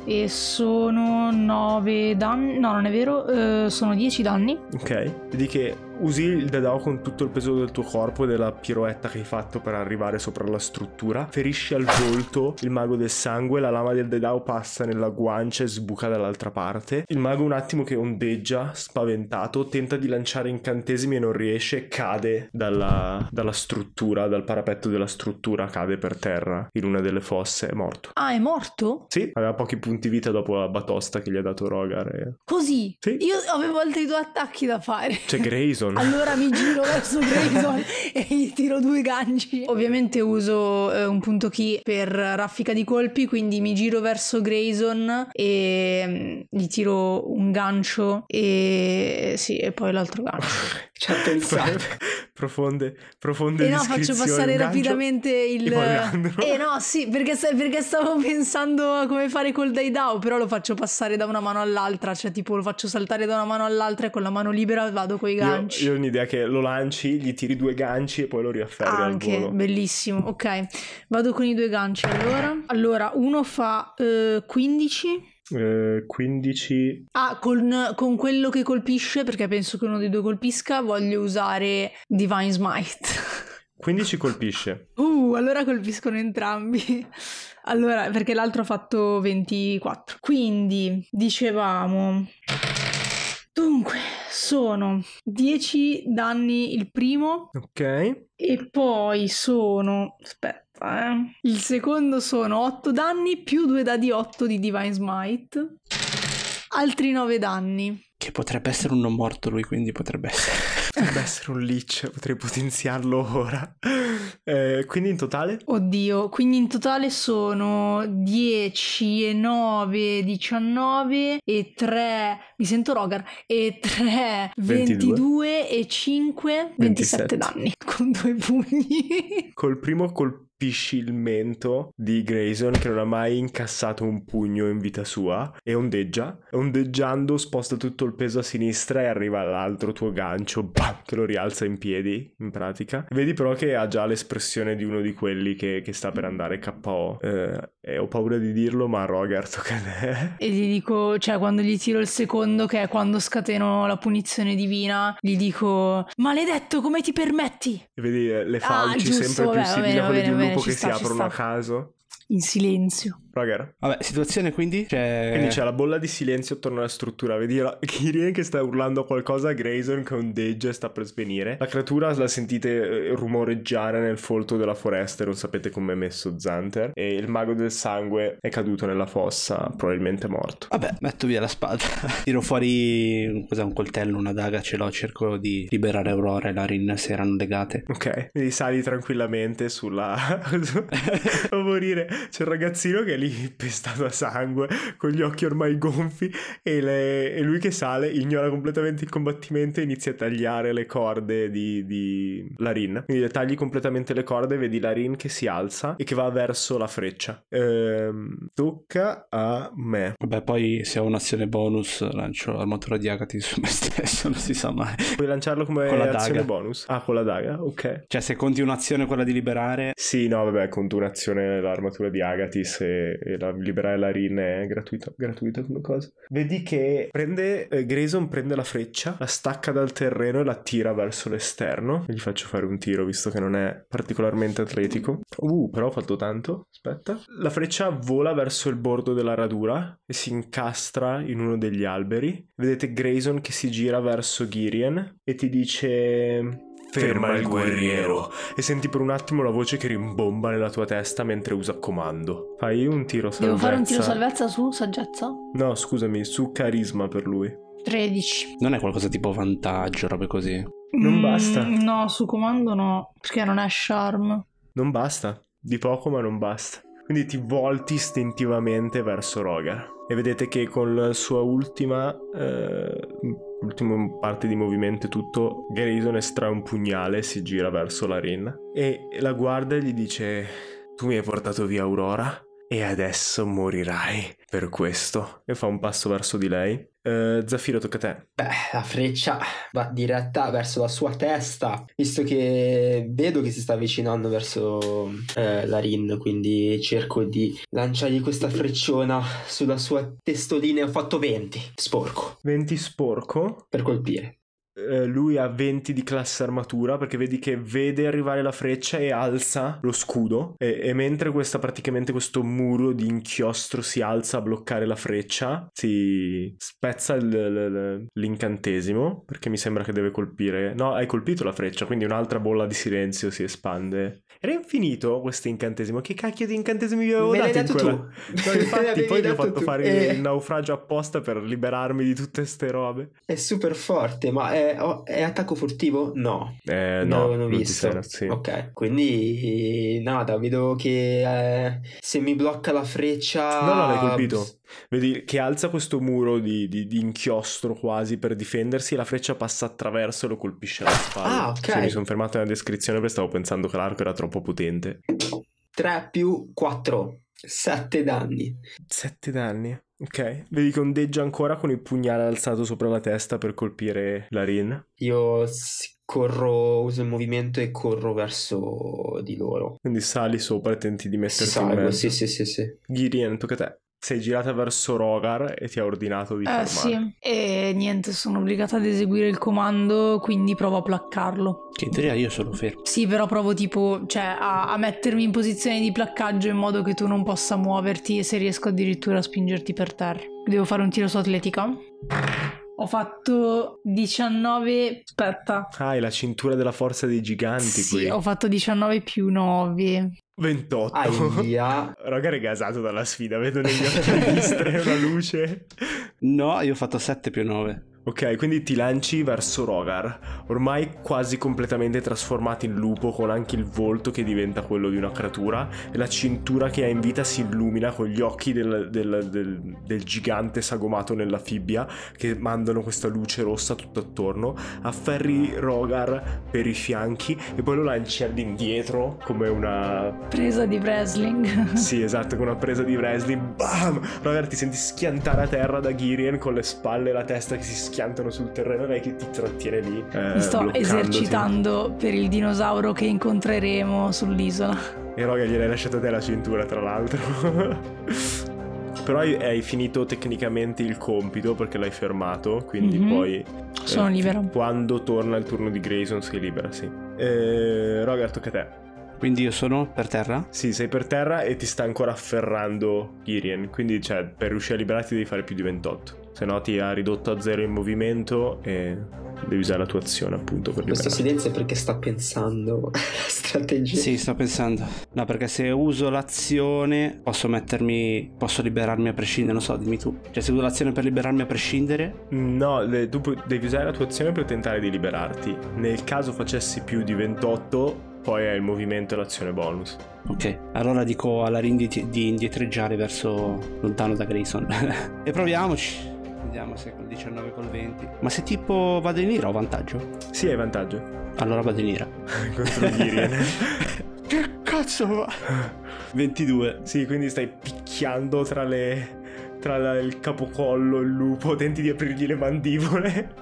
E sono 9 danni. No, non è vero, eh, sono 10 danni. Ok, vedi che usi il dadao con tutto il peso del tuo corpo e della piroetta che hai fatto per arrivare sopra la struttura. Ferisci al volto il mago del sangue, la lama del dadao passa nella guancia e sbuca dall'altra parte. Il mago un attimo che ondeggia, spaventato, tenta di lanciare incantesimi e non riesce, cade dalla, dalla struttura, dal parapetto della struttura, cade per terra in una delle fosse, è morto. Ah, è morto? Sì, aveva pochi punti vita dopo la batosta che gli ha dato Rogar. e- Così? Sì. Io avevo altri due attacchi da fare. C'è Grayson. Allora mi giro [LAUGHS] verso Grayson e gli tiro due ganci. Ovviamente uso eh, un punto key per raffica di colpi, quindi mi giro verso Grayson e mm, gli tiro un gancio e sì, e poi l'altro gancio. [LAUGHS] Ci ha pensato. [LAUGHS] profonde, profonde E no, faccio passare rapidamente il... e. Eh no, sì, perché, perché stavo pensando a come fare col Daidao, però lo faccio passare da una mano all'altra, cioè tipo lo faccio saltare da una mano all'altra e con la mano libera vado coi ganci. io ho un'idea che lo lanci, gli tiri due ganci e poi lo riafferri al Anche, volo. bellissimo. Ok, vado con i due ganci allora. Allora, uno fa eh, 15. Eh, 15 Ah, con, con quello che colpisce, perché penso che uno dei due colpisca, voglio usare Divine Smite. [LAUGHS] 15 colpisce. Uh, allora colpiscono entrambi. Allora, perché l'altro ha fatto 24. Quindi, dicevamo... Dunque, sono 10 danni il primo Ok. e poi sono... Aspetta, eh. Il secondo sono 8 danni più 2 dadi 8 di Divine Smite. Altri 9 danni. Che potrebbe essere un non morto lui, quindi potrebbe essere. Potrebbe essere un leech, potrei potenziarlo ora. Eh, quindi in totale? Oddio, quindi in totale sono 10 e 9, 19 e 3, mi sento Rogar, e 3, 22, e 5, 27, 27. danni [LAUGHS] con due pugni. Col primo colpisci il mento di Grayson che non ha mai incassato un pugno in vita sua e ondeggia. Ondeggiando sposta tutto il peso a sinistra e arriva all'altro tuo gancio bam, che lo rialza in piedi in pratica. Vedi però che ha già l'espressione di uno di quelli che, che sta per andare KO. Eh, e ho paura di dirlo ma Rogar tocca a te. E gli dico, cioè quando gli tiro il secondo, che è quando scateno la punizione divina, gli dico, maledetto, come ti permetti? E vedi eh, le Ah, fauci giusto, sempre vabbè, più simili a quelle di un bene, che si sta, ci aprono a sta. caso. In silenzio. Rogar. Vabbè, situazione quindi? Cioè... Quindi c'è la bolla di silenzio attorno alla struttura. Vedi la... [LAUGHS] Kirien che sta urlando qualcosa, Grayson che ondeggia e sta per svenire. La creatura la sentite eh, rumoreggiare nel folto della foresta e non sapete come è messo Zanter. E il mago del sangue è caduto nella fossa, probabilmente morto. Vabbè, metto via la spada. [LAUGHS] Tiro fuori cos'è, un coltello, una daga, ce l'ho, cerco di liberare Aurora e Larin se erano legate. Ok, quindi sali tranquillamente sulla... [LAUGHS] Fa morire. C'è un ragazzino che è lì [LAUGHS] pestato a sangue, con gli occhi ormai gonfi, e, le- e lui che sale ignora completamente il combattimento e inizia a tagliare le corde di, di Larin. Quindi tagli completamente le corde, vedi Larin che si alza e che va verso la freccia. Ehm, tocca a me. Vabbè, poi se ho un'azione bonus lancio l'armatura di Agati su me [LAUGHS] stesso, non si sa mai. Puoi lanciarlo come Con la azione daga. bonus? Ah, con la daga, ok. Cioè, se conti un'azione quella di liberare, Sì, no, vabbè, conto un'azione l'armatura di Agatis e, e la, liberare la Rin è gratuita, gratuita come cosa. Vedi che prende, eh, Grayson prende la freccia, la stacca dal terreno e la tira verso l'esterno. E gli faccio fare un tiro visto che non è particolarmente atletico. Uh, però ho fatto tanto, aspetta. La freccia vola verso il bordo della radura e si incastra in uno degli alberi. Vedete Grayson che si gira verso Girien e ti dice... Ferma il guerriero e senti per un attimo la voce che rimbomba nella tua testa mentre usa comando. Fai un tiro salvezza. Devo fare un tiro salvezza su saggezza? No, scusami, su carisma per lui. 13. non è qualcosa tipo vantaggio, robe così. Non Mm, basta. No, su comando no, perché non è charm. Non basta, di poco ma non basta. Quindi ti volti istintivamente verso Rogar. E vedete che con la sua ultima eh, l'ultima parte di movimento e tutto, Grayson estrae un pugnale, si gira verso la Rin e la guarda e gli dice tu mi hai portato via Aurora e adesso morirai per questo. E fa un passo verso di lei. Eh, Zaffiro, tocca a te. Beh, la freccia va diretta verso la sua testa, visto che vedo che si sta avvicinando verso eh, la Rin, quindi cerco di lanciargli questa frecciona sulla sua testolina ho fatto 20, sporco, 20 sporco. per colpire. Eh, lui ha 20 di classe armatura perché vedi che vede arrivare la freccia e alza lo scudo e, e mentre questa praticamente questo muro di inchiostro si alza a bloccare la freccia si spezza il- il- l'incantesimo perché mi sembra che deve colpire no hai colpito la freccia quindi un'altra bolla di silenzio si espande era infinito questo incantesimo che cacchio di incantesimi vi avevo Me l'hai dato in dato quella tu. No, infatti poi vi ho dato fatto tu. fare Eh. il naufragio apposta per liberarmi di tutte ste robe È super forte, ma è, è attacco furtivo? No. eh, Non no non ti visto. sei- sì. Ok, quindi nada, vedo che eh, se mi blocca la freccia... No, no, l'hai colpito. Vedi che alza questo muro di, di- di inchiostro quasi per difendersi la freccia passa attraverso e lo colpisce alla spalla. Ah, ok. Sì, mi sono fermato nella descrizione perché stavo pensando che l'arco era troppo potente. 3 più 4, 7 danni. Sette danni. Ok. Vedi che ondeggia ancora con il pugnale alzato sopra la testa per colpire la Rin. Io corro, uso il movimento e corro verso di loro. Quindi sali sopra e tenti di metterti in Salgo, mezzo. sì, sì, sì, sì. Girien, tocca a te. Sei girata verso Rogar e ti ha ordinato di Eh fermare. sì, e niente, sono obbligata ad eseguire il comando, quindi provo a placcarlo. Che in teoria io sono fermo. Sì, però provo tipo, cioè, a, a mettermi in posizione di placcaggio in modo che tu non possa muoverti e se riesco addirittura a spingerti per terra. Devo fare un tiro su atletica. Ho fatto 19, aspetta. Ah, hai la cintura della forza dei giganti Sì, qui. ho fatto 19 più 9. 28. Aia. [LAUGHS] Rogar è gasato dalla sfida, vedo negli occhi distre [LAUGHS] una luce. No, io ho fatto 7 più 9. Ok, quindi ti lanci verso Rogar, ormai quasi completamente trasformato in lupo, con anche il volto che diventa quello di una creatura, e la cintura che ha in vita si illumina con gli occhi del, del- del- del gigante sagomato nella fibbia, che mandano questa luce rossa tutto attorno. Afferri Rogar per i fianchi e poi lo lanci all'indietro come una Presa di wrestling. [LAUGHS] sì, esatto, con una presa di wrestling, bam! Rogar ti senti schiantare a terra da Girien con le spalle e la testa che si schiantano sul terreno, lei che ti trattiene lì. eh, Mi sto bloccandoti. esercitando per il dinosauro che incontreremo sull'isola. E Rogar gliel'hai lasciata te la cintura, tra l'altro. [LAUGHS] Però hai, finito tecnicamente il compito perché l'hai fermato, quindi Mhm. poi... Sono eh, libera. Quando torna il turno di Grayson sei libera, sì. Eh, Rogar, tocca a te. Quindi io sono per terra? Sì, sei per terra e ti sta ancora afferrando Girien, quindi cioè, per riuscire a liberarti devi fare più di 28. Se no ti ha ridotto a zero il movimento e devi usare la tua azione appunto per Questo liberarti. silenzio è perché sta pensando [LAUGHS] la strategia. Sì, sto pensando. No, perché se uso l'azione posso mettermi. Posso liberarmi a prescindere, non so, dimmi tu. Cioè, se uso l'azione per liberarmi a prescindere. No, le- tu pu- devi usare la tua azione per tentare di liberarti. Nel caso facessi più di 28, poi hai il movimento e l'azione bonus. Ok, allora dico alla Rin di, di indietreggiare verso lontano da Grayson. [LAUGHS] e proviamoci. Vediamo se col 19 col 20. Ma se tipo vado in ira ho vantaggio? Sì, hai vantaggio Allora vado in ira. [LAUGHS] contro Girien. [LAUGHS] che cazzo va? 22. sì, quindi stai picchiando tra le... Tra la- il capocollo e il lupo, [LAUGHS] tenti di aprirgli le mandibole.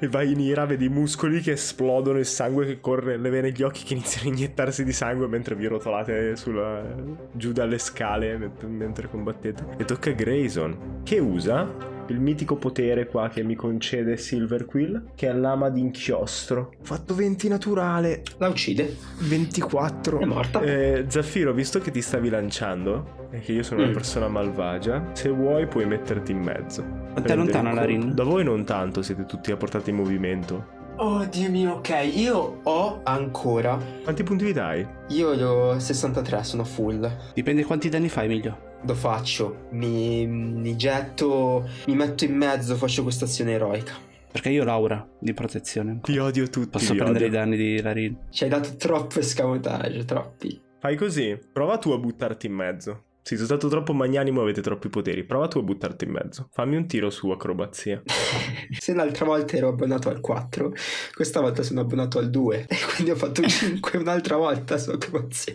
e vai in ira, vedi i muscoli che esplodono, il sangue che corre nelle vene, gli occhi che iniziano a iniettarsi di sangue mentre vi rotolate sulla- giù dalle scale mentre, mentre combattete. E tocca a Grayson, che usa il mitico potere qua che mi concede Silver Quill, che è l'ama d'inchiostro. Fatto 20 naturale, La uccide. 24. È morta. Eh, Zaffiro, visto che ti stavi lanciando e che io sono una Mm. persona malvagia, se vuoi puoi metterti in mezzo. Quanto è lontana la. Rin? Da voi non tanto, siete tutti a portata in movimento. Oh Dio mio, ok. Io ho ancora. Quanti punti vita hai? Io ho 63, sono full. Dipende quanti danni fai, Emilio. Lo faccio. Mi, mi getto. Mi metto in mezzo, faccio questa azione eroica. Perché io ho l'aura di protezione. Ti odio tutti. Posso prendere odio. i danni di Larin. Ci hai dato troppo escamotage, troppi. Fai così, prova tu a buttarti in mezzo. Sì, sono stato troppo magnanimo, avete troppi poteri. Prova tu a buttarti in mezzo. Fammi un tiro su acrobazia. [LAUGHS] Se l'altra volta ero abbonato al 4, questa volta sono abbonato al 2 e quindi ho fatto 5 [LAUGHS] un'altra volta su acrobazia.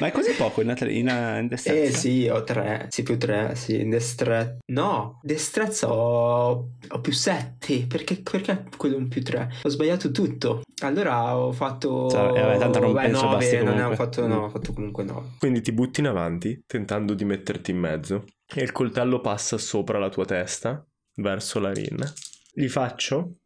Ma è così poco in, in, in destrezza? Eh sì, ho 3, sì più 3, sì, in destrezza. No, destrezza ho, ho più 7, perché, perché quello un più 3? Ho sbagliato tutto. Allora ho fatto... Cioè, eh, vabbè, tanto non Beh, penso 9, basti non ho fatto, no, ho fatto comunque 9. Quindi ti butti in avanti, tentando di metterti in mezzo, e il coltello passa sopra la tua testa, verso la Rin. Gli faccio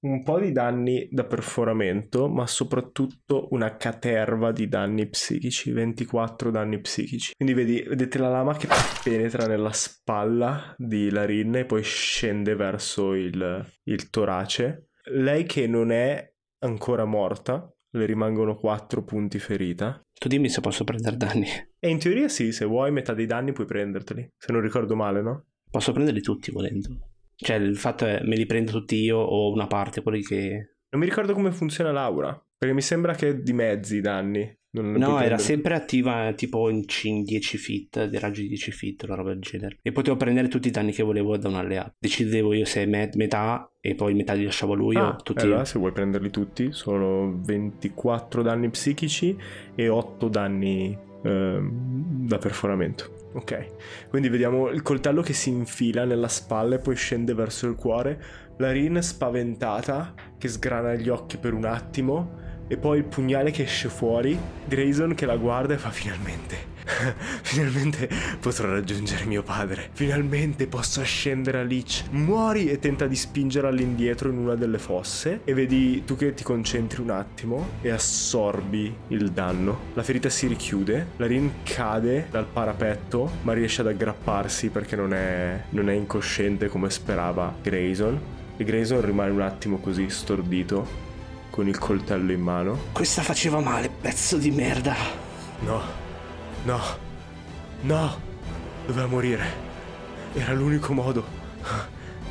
un po' di danni da perforamento, ma soprattutto una caterva di danni psichici, 24 danni psichici. Quindi vedi, vedete la lama che penetra nella spalla di Larin e poi scende verso il, il torace. Lei che non è ancora morta, le rimangono 4 punti ferita. Tu dimmi se posso prendere danni. E in teoria sì, se vuoi metà dei danni puoi prenderteli, se non ricordo male, no? Posso prenderli tutti volendo. Cioè, il fatto è me li prendo tutti io o una parte, quelli che... Non mi ricordo come funziona l'aura, perché mi sembra che di mezzi i danni. No, era sempre attiva tipo in c- 10 feet, dei raggi di 10 feet, una roba del genere. E potevo prendere tutti i danni che volevo da un alleato. Decidevo io se me- metà e poi metà li lasciavo lui Ah, o tutti allora, se vuoi prenderli tutti, sono 24 danni psichici e 8 danni ehm, da perforamento. Ok, quindi vediamo il coltello che si infila nella spalla e poi scende verso il cuore. La Rin spaventata, che sgrana gli occhi per un attimo, e poi il pugnale che esce fuori. Grayson che la guarda e fa finalmente. [LAUGHS] Finalmente potrò raggiungere mio padre. Finalmente posso ascendere a Lich. Muori e tenta di spingerla all'indietro in una delle fosse. E vedi tu che ti concentri un attimo e assorbi il danno. La ferita si richiude. La Rin cade dal parapetto, ma riesce ad aggrapparsi perché non è, non è incosciente come sperava Grayson. E Grayson rimane un attimo così stordito, con il coltello in mano. Questa faceva male, pezzo di merda. No, no, no, doveva morire. Era l'unico modo.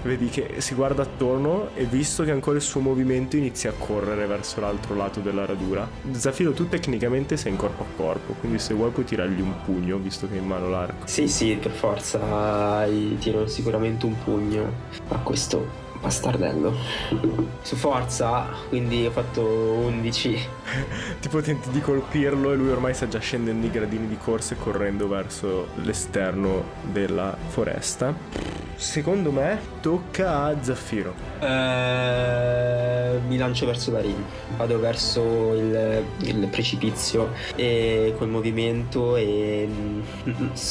Vedi che si guarda attorno e visto che ancora il suo movimento inizia a correre verso l'altro lato della radura. Zafiro, tu tecnicamente sei in corpo a corpo, quindi se vuoi puoi tirargli un pugno, visto che hai in mano l'arco. Sì, sì, per forza gli tiro sicuramente un pugno a questo bastardello. Su forza, quindi ho fatto 11. [LAUGHS] tipo tenti di colpirlo e lui ormai sta già scendendo i gradini di corsa e correndo verso l'esterno della foresta. Secondo me tocca a Zaffiro. Eh, mi lancio verso la ring, vado verso il, il precipizio e col movimento e mm,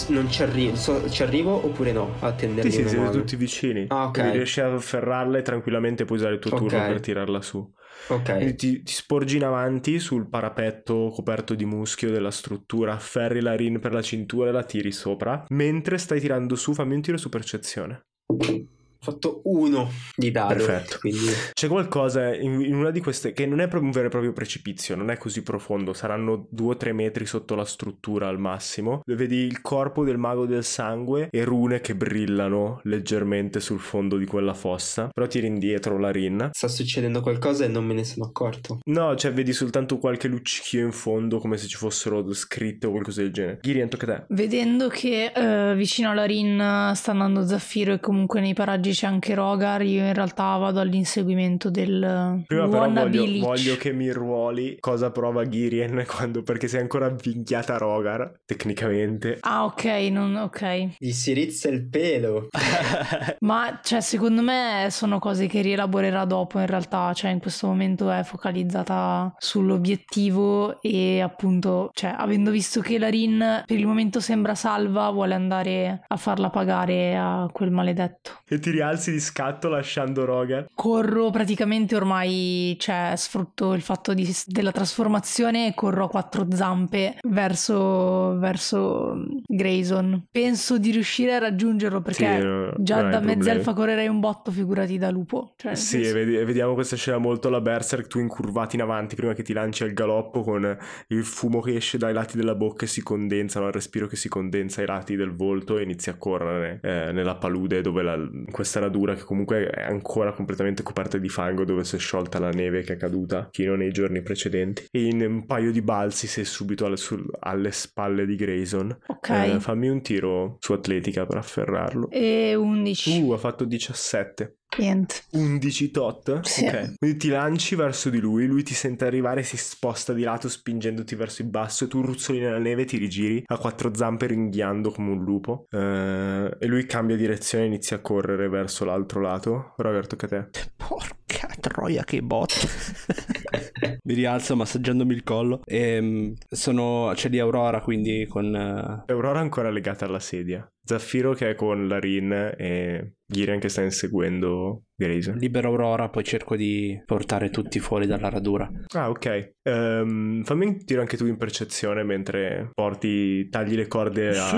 non ci arrivo, so- ci arrivo oppure no a Sì, tendermi sì, una siete mano. tutti vicini. Ah, ok. Quindi riesci a afferrarla e tranquillamente puoi usare il tuo Ok. turno per tirarla su. Ok, ti, ti sporgi in avanti sul parapetto coperto di muschio della struttura, afferri la rin per la cintura e la tiri sopra. Mentre stai tirando su, fammi un tiro su percezione. Ho fatto uno di dado, Perfetto. quindi C'è qualcosa in, in una di queste che non è proprio un vero e proprio precipizio, non è così profondo, saranno 2 o 3 metri sotto la struttura al massimo. Vedi il corpo del mago del sangue e rune che brillano leggermente sul fondo di quella fossa. Però tiri indietro la rin. sta succedendo qualcosa e non me ne sono accorto. No, cioè vedi soltanto qualche luccichio in fondo come se ci fossero scritte o qualcosa del genere. Girian, tocca a te. Vedendo che eh, vicino alla Rin sta andando Zaffiro e comunque nei paraggi c'è anche Rogar, io in realtà vado all'inseguimento del Prima però voglio, voglio che mi ruoli cosa prova Girien [LAUGHS] quando, perché sei ancora avvinchiata Rogar, tecnicamente. Ah, ok, non, ok. Gli si rizza il pelo. [LAUGHS] Ma cioè, secondo me sono cose che rielaborerà dopo in realtà, cioè in questo momento è focalizzata sull'obiettivo e appunto, cioè, avendo visto che la Rin per il momento sembra salva, vuole andare a farla pagare a quel maledetto. E ti rialzi di scatto lasciando Rogar. Corro praticamente ormai, cioè sfrutto il fatto di- della trasformazione e corro a quattro zampe verso, verso Grayson. Penso di riuscire a raggiungerlo perché Sì, no, già da mezzelfa correrei un botto, figurati da lupo. Cioè, Sì, e vedi- vediamo questa scena molto alla Berserk, tu incurvati in avanti prima che ti lanci al galoppo con il fumo che esce dai lati della bocca e si condensa, il respiro che si condensa ai lati del volto e inizi a correre eh, nella palude dove la- questa questa radura che comunque è ancora completamente coperta di fango dove si è sciolta la neve che è caduta fino nei giorni precedenti. E in un paio di balzi sei subito alle, sul- alle spalle di Grayson. Ok. Eh, fammi un tiro su atletica per afferrarlo. E 11. Uh, ha fatto 17. Niente. 11 tot? Sì. Ok. Quindi ti lanci verso di lui, lui ti sente arrivare, si sposta di lato spingendoti verso il basso e tu ruzzoli nella neve, ti rigiri a quattro zampe ringhiando come un lupo eh, e lui cambia direzione e inizia a correre verso l'altro lato. Roger, tocca a te. Porca troia che botta. [LAUGHS] Mi rialzo massaggiandomi il collo. E sono. C'è di Aurora quindi con. eh, Aurora ancora legata alla sedia. Zaffiro che è con Larin e Girian che sta inseguendo Grayson. libero Aurora, poi cerco di portare tutti fuori dalla radura. Ah, ok. Ehm, fammi un tiro anche tu in percezione mentre porti, tagli le corde a, Sì.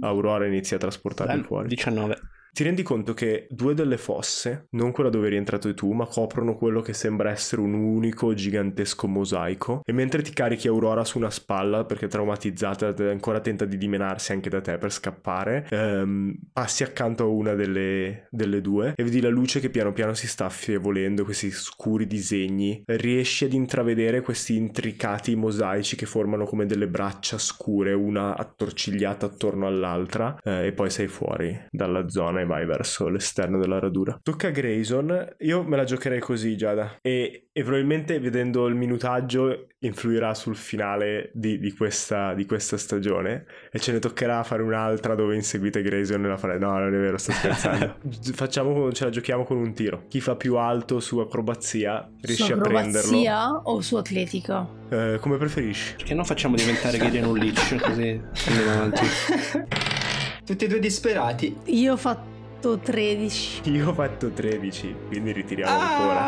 a Aurora e inizi a trasportarli Eh, fuori. 19. Ti rendi conto che due delle fosse, non quella dove eri entrato tu, ma coprono quello che sembra essere un unico gigantesco mosaico. E mentre ti carichi Aurora su una spalla, perché traumatizzata, ancora tenta di dimenarsi anche da te per scappare, ehm, passi accanto a una delle, delle due e vedi la luce che piano piano si sta affievolendo, questi scuri disegni. Riesci ad intravedere questi intricati mosaici che formano come delle braccia scure, una attorcigliata attorno all'altra, eh, e poi sei fuori dalla zona e vai verso l'esterno della radura. Tocca a Grayson, io me la giocherei così Giada e, e probabilmente vedendo il minutaggio influirà sul finale di, di questa, di questa stagione e ce ne toccherà fare un'altra dove inseguite Grayson e la fare no non è vero sto scherzando [LAUGHS] facciamo ce la giochiamo con un tiro chi fa più alto su acrobazia riesci su a prenderlo acrobazia o su atletica? Eh, come preferisci Perché non facciamo diventare [LAUGHS] Gideon un leech così andiamo avanti. [LAUGHS] Tutti e due disperati. Io ho fatto 13. [LAUGHS] io ho fatto 13 quindi ritiriamo Ah! ancora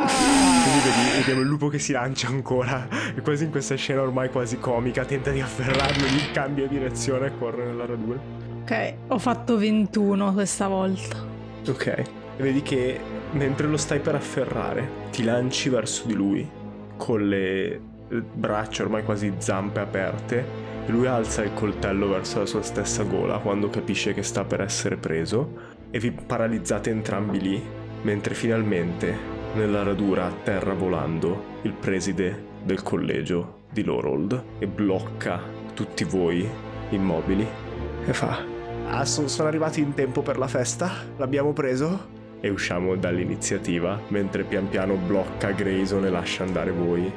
quindi vedi, vediamo il lupo che si lancia ancora e quasi in questa scena ormai quasi comica tenta di afferrarlo lui cambia direzione e corre nella radura Ok, ho fatto 21 questa volta. Ok. E vedi che mentre lo stai per afferrare, ti lanci verso di lui con le eh, braccia ormai quasi zampe aperte e lui alza il coltello verso la sua stessa gola quando capisce che sta per essere preso e vi paralizzate entrambi lì mentre finalmente nella radura a terra volando il preside del collegio di Lorold e blocca tutti voi immobili e fa Ah, so- sono arrivati in tempo per la festa? L'abbiamo preso? E usciamo dall'iniziativa, mentre pian piano blocca Grayson e lascia andare voi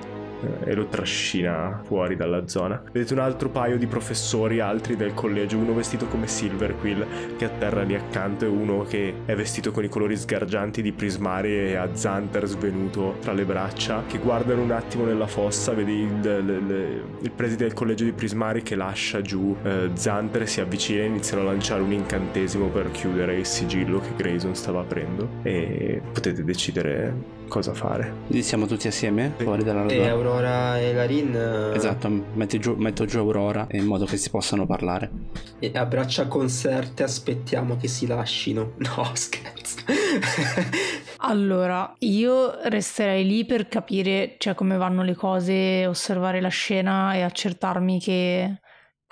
e lo trascina fuori dalla zona. Vedete un altro paio di professori, altri del collegio, uno vestito come Silverquill che atterra lì accanto e uno che è vestito con i colori sgargianti di Prismari e ha Zanter svenuto tra le braccia, che guardano un attimo nella fossa, vedi il, il- il- preside del collegio di Prismari che lascia giù eh, Zanter si avvicina e iniziano a lanciare un incantesimo per chiudere il sigillo che Grayson stava aprendo e potete decidere cosa fare. Quindi siamo tutti assieme fuori dalla E radura. Aurora e Larin eh, Esatto, metti giù- metto giù Aurora in modo che si possano parlare. e a braccia conserte aspettiamo che si lascino. [LAUGHS] No, scherzo. [LAUGHS] Allora, io resterei lì per capire cioè, come vanno le cose, osservare la scena e accertarmi che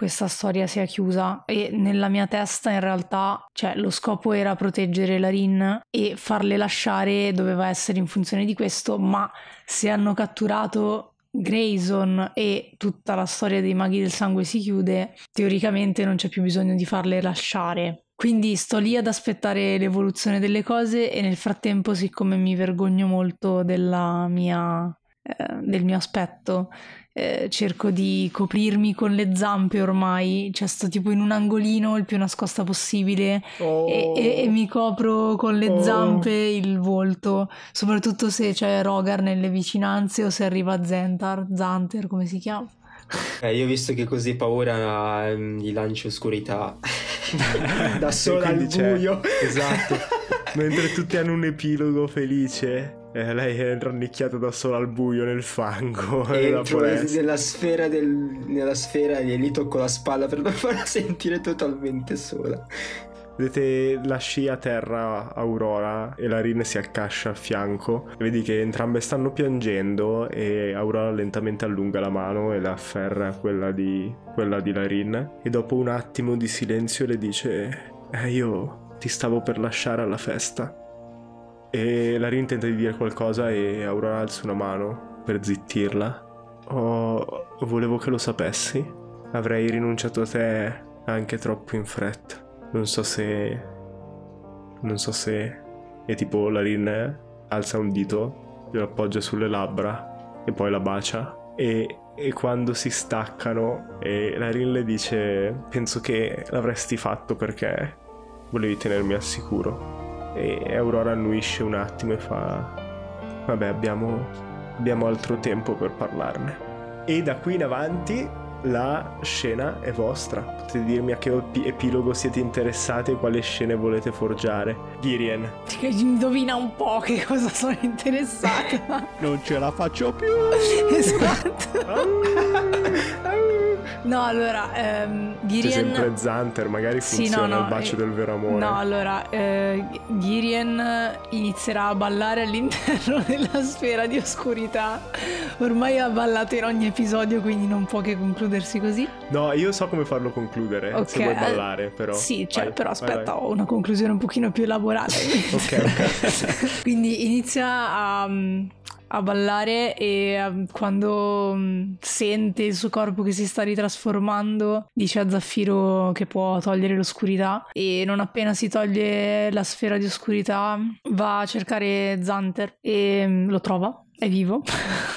questa storia sia chiusa. E nella mia testa, in realtà, cioè, lo scopo era proteggere la Rin e farle lasciare doveva essere in funzione di questo, ma se hanno catturato Grayson e tutta la storia dei maghi del sangue si chiude, teoricamente non c'è più bisogno di farle lasciare. Quindi sto lì ad aspettare l'evoluzione delle cose e nel frattempo, siccome mi vergogno molto della mia, eh, del mio aspetto, eh, cerco di coprirmi con le zampe ormai, cioè sto tipo in un angolino il più nascosta possibile e, e- e mi copro con le Oh. zampe il volto, soprattutto se c'è Rogar nelle vicinanze o se arriva Zentar, Zanter, come si chiama. Eh, io ho visto che così paura ehm, gli lancio oscurità. [LAUGHS] da sola al buio. Esatto. [LAUGHS] Mentre tutti hanno un epilogo felice, eh, lei è rannicchiata da sola al buio nel fango [LAUGHS] Entro foresta. nella sfera, del, nella sfera e lì tocco la spalla per [LAUGHS] non farla sentire totalmente sola. Vedete la scia a terra Aurora e la Rin si accascia a fianco. Vedi che entrambe stanno piangendo e Aurora lentamente allunga la mano e la afferra quella di, quella di Larin. E dopo un attimo di silenzio le dice: Eh, io ti stavo per lasciare alla festa. E Larin tenta di dire qualcosa e Aurora alza una mano per zittirla. Oh, volevo che lo sapessi. Avrei rinunciato a te anche troppo in fretta. Non so se... Non so se... E tipo Larin alza un dito, glielo appoggia sulle labbra e poi la bacia. E, e quando si staccano e Larin le dice penso che l'avresti fatto perché volevi tenermi al sicuro. E Aurora annuisce un attimo e fa vabbè abbiamo, abbiamo altro tempo per parlarne. E da qui in avanti la scena è vostra. Potete dirmi a che epi- epilogo siete interessati e quale scene volete forgiare. Girien. Indovina un po' che cosa sono interessata. [LAUGHS] Non ce la faccio più. esatto. [LAUGHS] No, allora, ehm, C'è Girien... sempre Zanter, magari Sì, funziona no, no, il bacio eh, del vero amore. No, allora, eh, Girien inizierà a ballare all'interno [LAUGHS] della sfera di oscurità. Ormai ha ballato in ogni episodio, quindi non può che concludersi così. No, io so come farlo concludere, Ok, se vuoi eh, ballare, però. Sì, cioè, Vai, però aspetta, vai. ho una conclusione un pochino più elaborata. [LAUGHS] Ok, ok. [LAUGHS] Quindi inizia a, a ballare e um, quando um, sente il suo corpo che si sta ritrasformando, dice a Zaffiro che può togliere l'oscurità e non appena si toglie la sfera di oscurità va a cercare Zanter e um, lo trova. È vivo.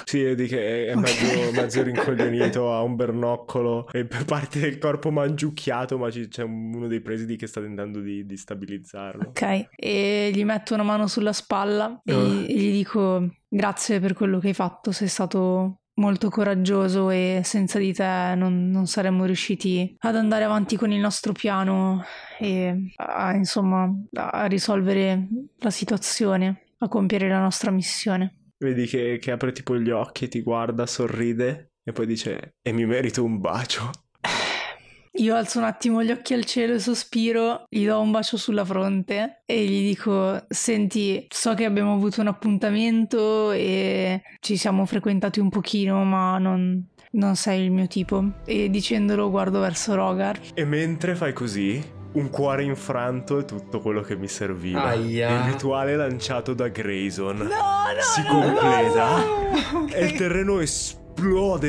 Sì, vedi che è Ok. mezzo, mezzo [LAUGHS] rincoglionito, ha un bernoccolo e per [LAUGHS] parte del corpo mangiucchiato, ma c'è uno dei presidi che sta tentando di, di stabilizzarlo. Ok, e gli metto una mano sulla spalla e gli, e gli dico grazie per quello che hai fatto, sei stato molto coraggioso e senza di te non, non saremmo riusciti ad andare avanti con il nostro piano e a, insomma a risolvere la situazione, a compiere la nostra missione. Vedi che, che apre tipo gli occhi, ti guarda, sorride e poi dice e mi merito un bacio. [SIGHS] Io alzo un attimo gli occhi al cielo e sospiro, gli do un bacio sulla fronte e gli dico: Senti, so che abbiamo avuto un appuntamento e ci siamo frequentati un pochino, ma non, non sei il mio tipo. E dicendolo guardo verso Rogar. E mentre fai così, un cuore infranto è tutto quello che mi serviva. Aia. Il rituale lanciato da Grayson No, no, si no, completa no, no. e il terreno esplode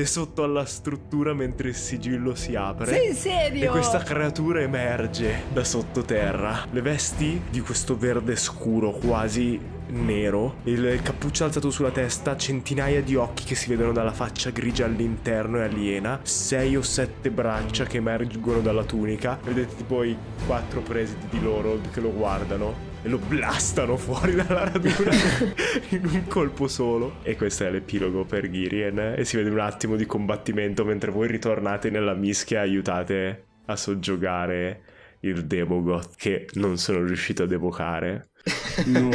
sotto alla struttura mentre il sigillo si apre. Sei serio? E questa creatura emerge da sottoterra. Le vesti di questo verde scuro, quasi nero, il cappuccio alzato sulla testa, centinaia di occhi che si vedono dalla faccia grigia all'interno e aliena, sei o sette braccia che emergono dalla tunica. Vedete tipo i quattro presidi di loro che lo guardano. E lo blastano fuori dalla radura [LAUGHS] in un colpo solo. E questo è l'epilogo per Girien. E si vede un attimo di combattimento mentre voi ritornate nella mischia e aiutate a soggiogare il Demogoth che non sono riuscito a devocare. No.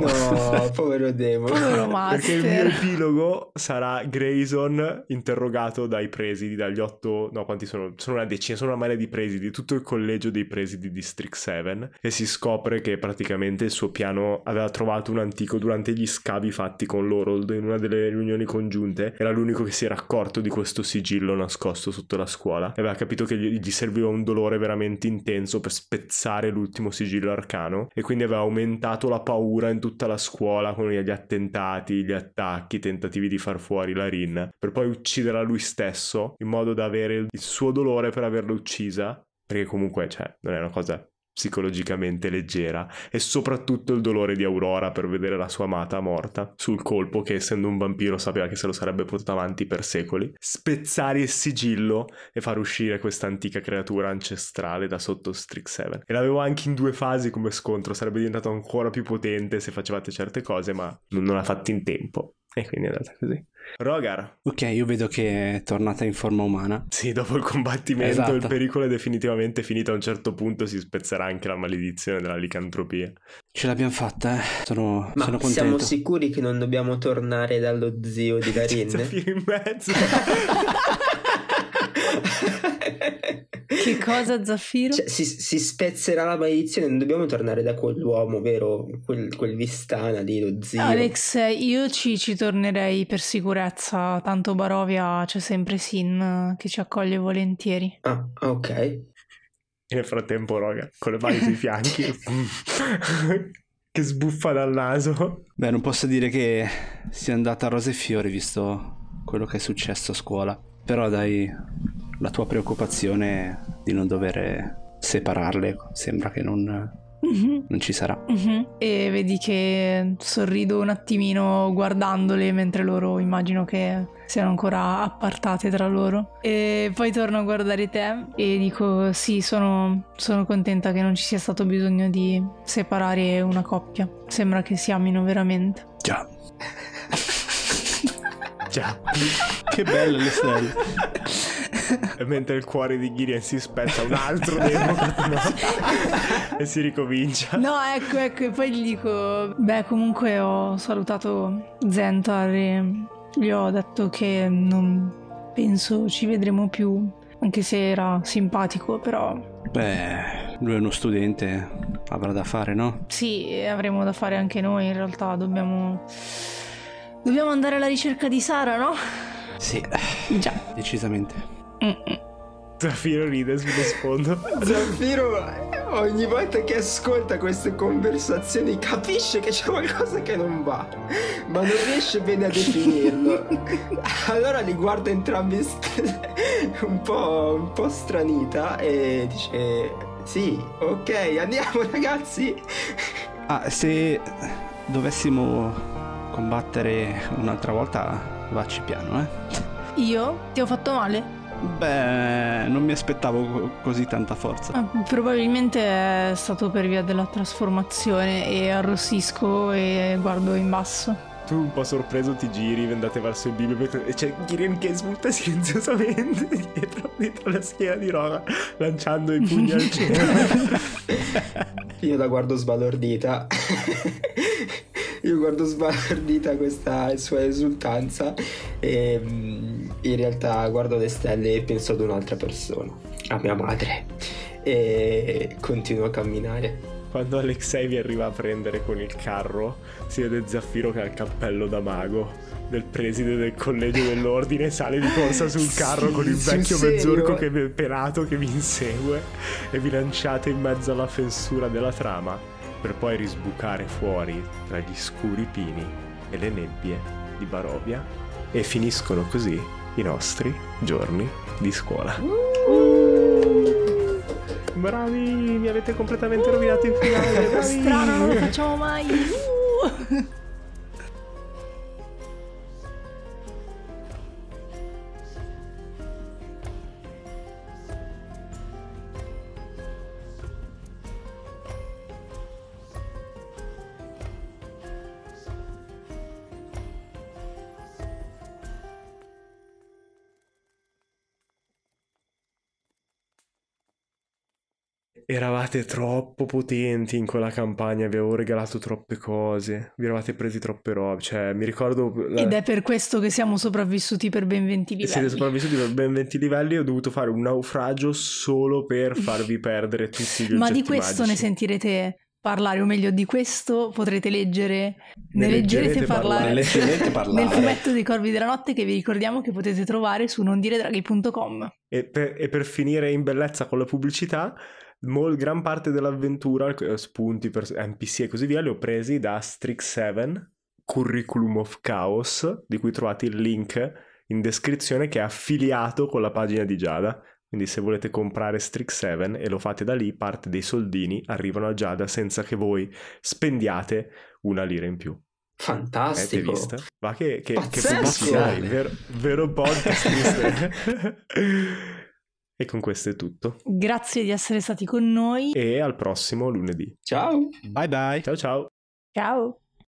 No, [LAUGHS] povero Demo. Povero Perché il mio epilogo sarà Grayson interrogato dai presidi, dagli otto, no quanti sono? Sono una decina, sono una marea di presidi, tutto il collegio dei presidi di Strixhaven e si scopre che praticamente il suo piano aveva trovato un antico durante gli scavi fatti con l'Orold in una delle riunioni congiunte, era l'unico che si era accorto di questo sigillo nascosto sotto la scuola e aveva capito che gli, gli serviva un dolore veramente intenso per spezzare l'ultimo sigillo arcano e quindi aveva aumentato la paura in tutta la scuola con gli attentati, gli attacchi, i tentativi di far fuori la Rin, per poi ucciderla lui stesso in modo da avere il suo dolore per averla uccisa, perché comunque, cioè, non è una cosa psicologicamente leggera e soprattutto il dolore di Aurora per vedere la sua amata morta sul colpo che essendo un vampiro sapeva che se lo sarebbe portato avanti per secoli. Spezzare il sigillo e far uscire questa antica creatura ancestrale da sotto Strixhaven. E l'avevo anche in due fasi come scontro sarebbe diventato ancora più potente se facevate certe cose ma non l'ha fatto in tempo. E quindi è andata così Rogar Ok, io vedo che è tornata in forma umana. sì, dopo il combattimento Esatto. il pericolo è definitivamente finito. A un certo punto si spezzerà anche la maledizione della licantropia. Ce l'abbiamo fatta, eh. Sono, Ma sono siamo sicuri che non dobbiamo tornare dallo zio di [LAUGHS] Darin? In mezzo. [LAUGHS] [LAUGHS] [LAUGHS] Che cosa, Zaffiro? Cioè, si, si spezzerà la maledizione, non dobbiamo tornare da quell'uomo, vero? Quel, quel Vistana lì, lo zio. Alex, io ci, ci tornerei per sicurezza, tanto Barovia c'è sempre Sin eh, che ci accoglie volentieri. Ah, ok. E nel frattempo, Rogar, con le mani sui fianchi. [LAUGHS] che sbuffa dal naso. Beh, non posso dire che sia andata a rose e fiori visto quello che è successo a scuola. Però dai, la tua preoccupazione di non dover separarle sembra che non, Mhm, non ci sarà. mhm. E vedi che sorrido un attimino guardandole mentre loro immagino che siano ancora appartate tra loro. E poi torno a guardare te e dico sì, sono, sono contenta che non ci sia stato bisogno di separare una coppia. Sembra che si amino veramente. Già. [LAUGHS] Già. Che belle le stelle. [LAUGHS] [LAUGHS] E mentre il cuore di Gideon si spezza un altro democrata no? [LAUGHS] e si ricomincia. No, ecco, ecco, e poi gli dico, beh, comunque ho salutato Zentar e gli ho detto che non penso ci vedremo più, anche se era simpatico, però Beh, lui è uno studente, avrà da fare, no? sì, avremo da fare anche noi, in realtà dobbiamo... Dobbiamo andare alla ricerca di Sara, no? Sì, Già. decisamente. Mm-mm. Zafiro ride sullo sfondo. Zaffiro ogni volta che ascolta queste conversazioni capisce che c'è qualcosa che non va, ma non riesce bene a definirlo. [LAUGHS] Allora li guarda entrambi st- un po', un po' stranita e dice sì, ok, andiamo ragazzi. Ah, se dovessimo combattere un'altra volta, vacci piano, eh? Io? Ti ho fatto male? Beh, non mi aspettavo co- così tanta forza. Ah, probabilmente è stato per via della trasformazione e arrossisco e guardo in basso. Tu un po' sorpreso ti giri, andate verso il bimbo e c'è Gideon che svolta silenziosamente [LAUGHS] dietro, dietro la schiena di Roga, lanciando i pugni al cielo. [LAUGHS] Io la guardo sbalordita. [LAUGHS] [LAUGHS] Io guardo sbalordita questa sua esultanza e mm, in realtà guardo le stelle e penso ad un'altra persona, a mia madre. E continuo a camminare. Quando Alexei vi arriva a prendere con il carro, si vede Zaffiro che ha il cappello da mago del preside del collegio dell'ordine, sale di corsa sul [LAUGHS] carro Sì, con il vecchio serio? mezzorco che, pelato che vi insegue e vi lanciate in mezzo alla fessura della trama per poi risbucare fuori tra gli scuri pini e le nebbie di Barovia e finiscono così i nostri giorni di scuola. Bravi, mi avete completamente rovinato il finale. bravi. Strano, non lo facciamo mai. Uh! [LAUGHS] Eravate troppo potenti in quella campagna, vi avevo regalato troppe cose, vi eravate presi troppe robe, cioè mi ricordo... la- Ed è per questo che siamo sopravvissuti per ben 20 livelli. Siete sopravvissuti per ben 20 livelli e ho dovuto fare un naufragio solo per [LAUGHS] farvi perdere tutti gli oggetti Ma di questo ne magici. sentirete parlare, o meglio, di questo potrete leggere, Ne ne, leggerete leggerete parlare, parlare. Ne [LAUGHS] leggerete parlare. nel fumetto dei Corvi della Notte che vi ricordiamo che potete trovare su nondiredraghi.com. E per, e per finire in bellezza con la pubblicità, mol- gran parte dell'avventura, eh, spunti per NPC e così via, li ho presi da Strix 7, Curriculum of Chaos, di cui trovate il link in descrizione che è affiliato con la pagina di Giada. Quindi se volete comprare Strix 7 e lo fate da lì, parte dei soldini arrivano a Giada senza che voi spendiate una lira in più. Eh, Fantastico. vista? Va che, che, che Pazzesco! pubblicità, vero, vero podcast. [LAUGHS] [LAUGHS] e con questo è tutto. Grazie di essere stati con noi. E al prossimo lunedì. Ciao. Bye bye. Ciao ciao. Ciao!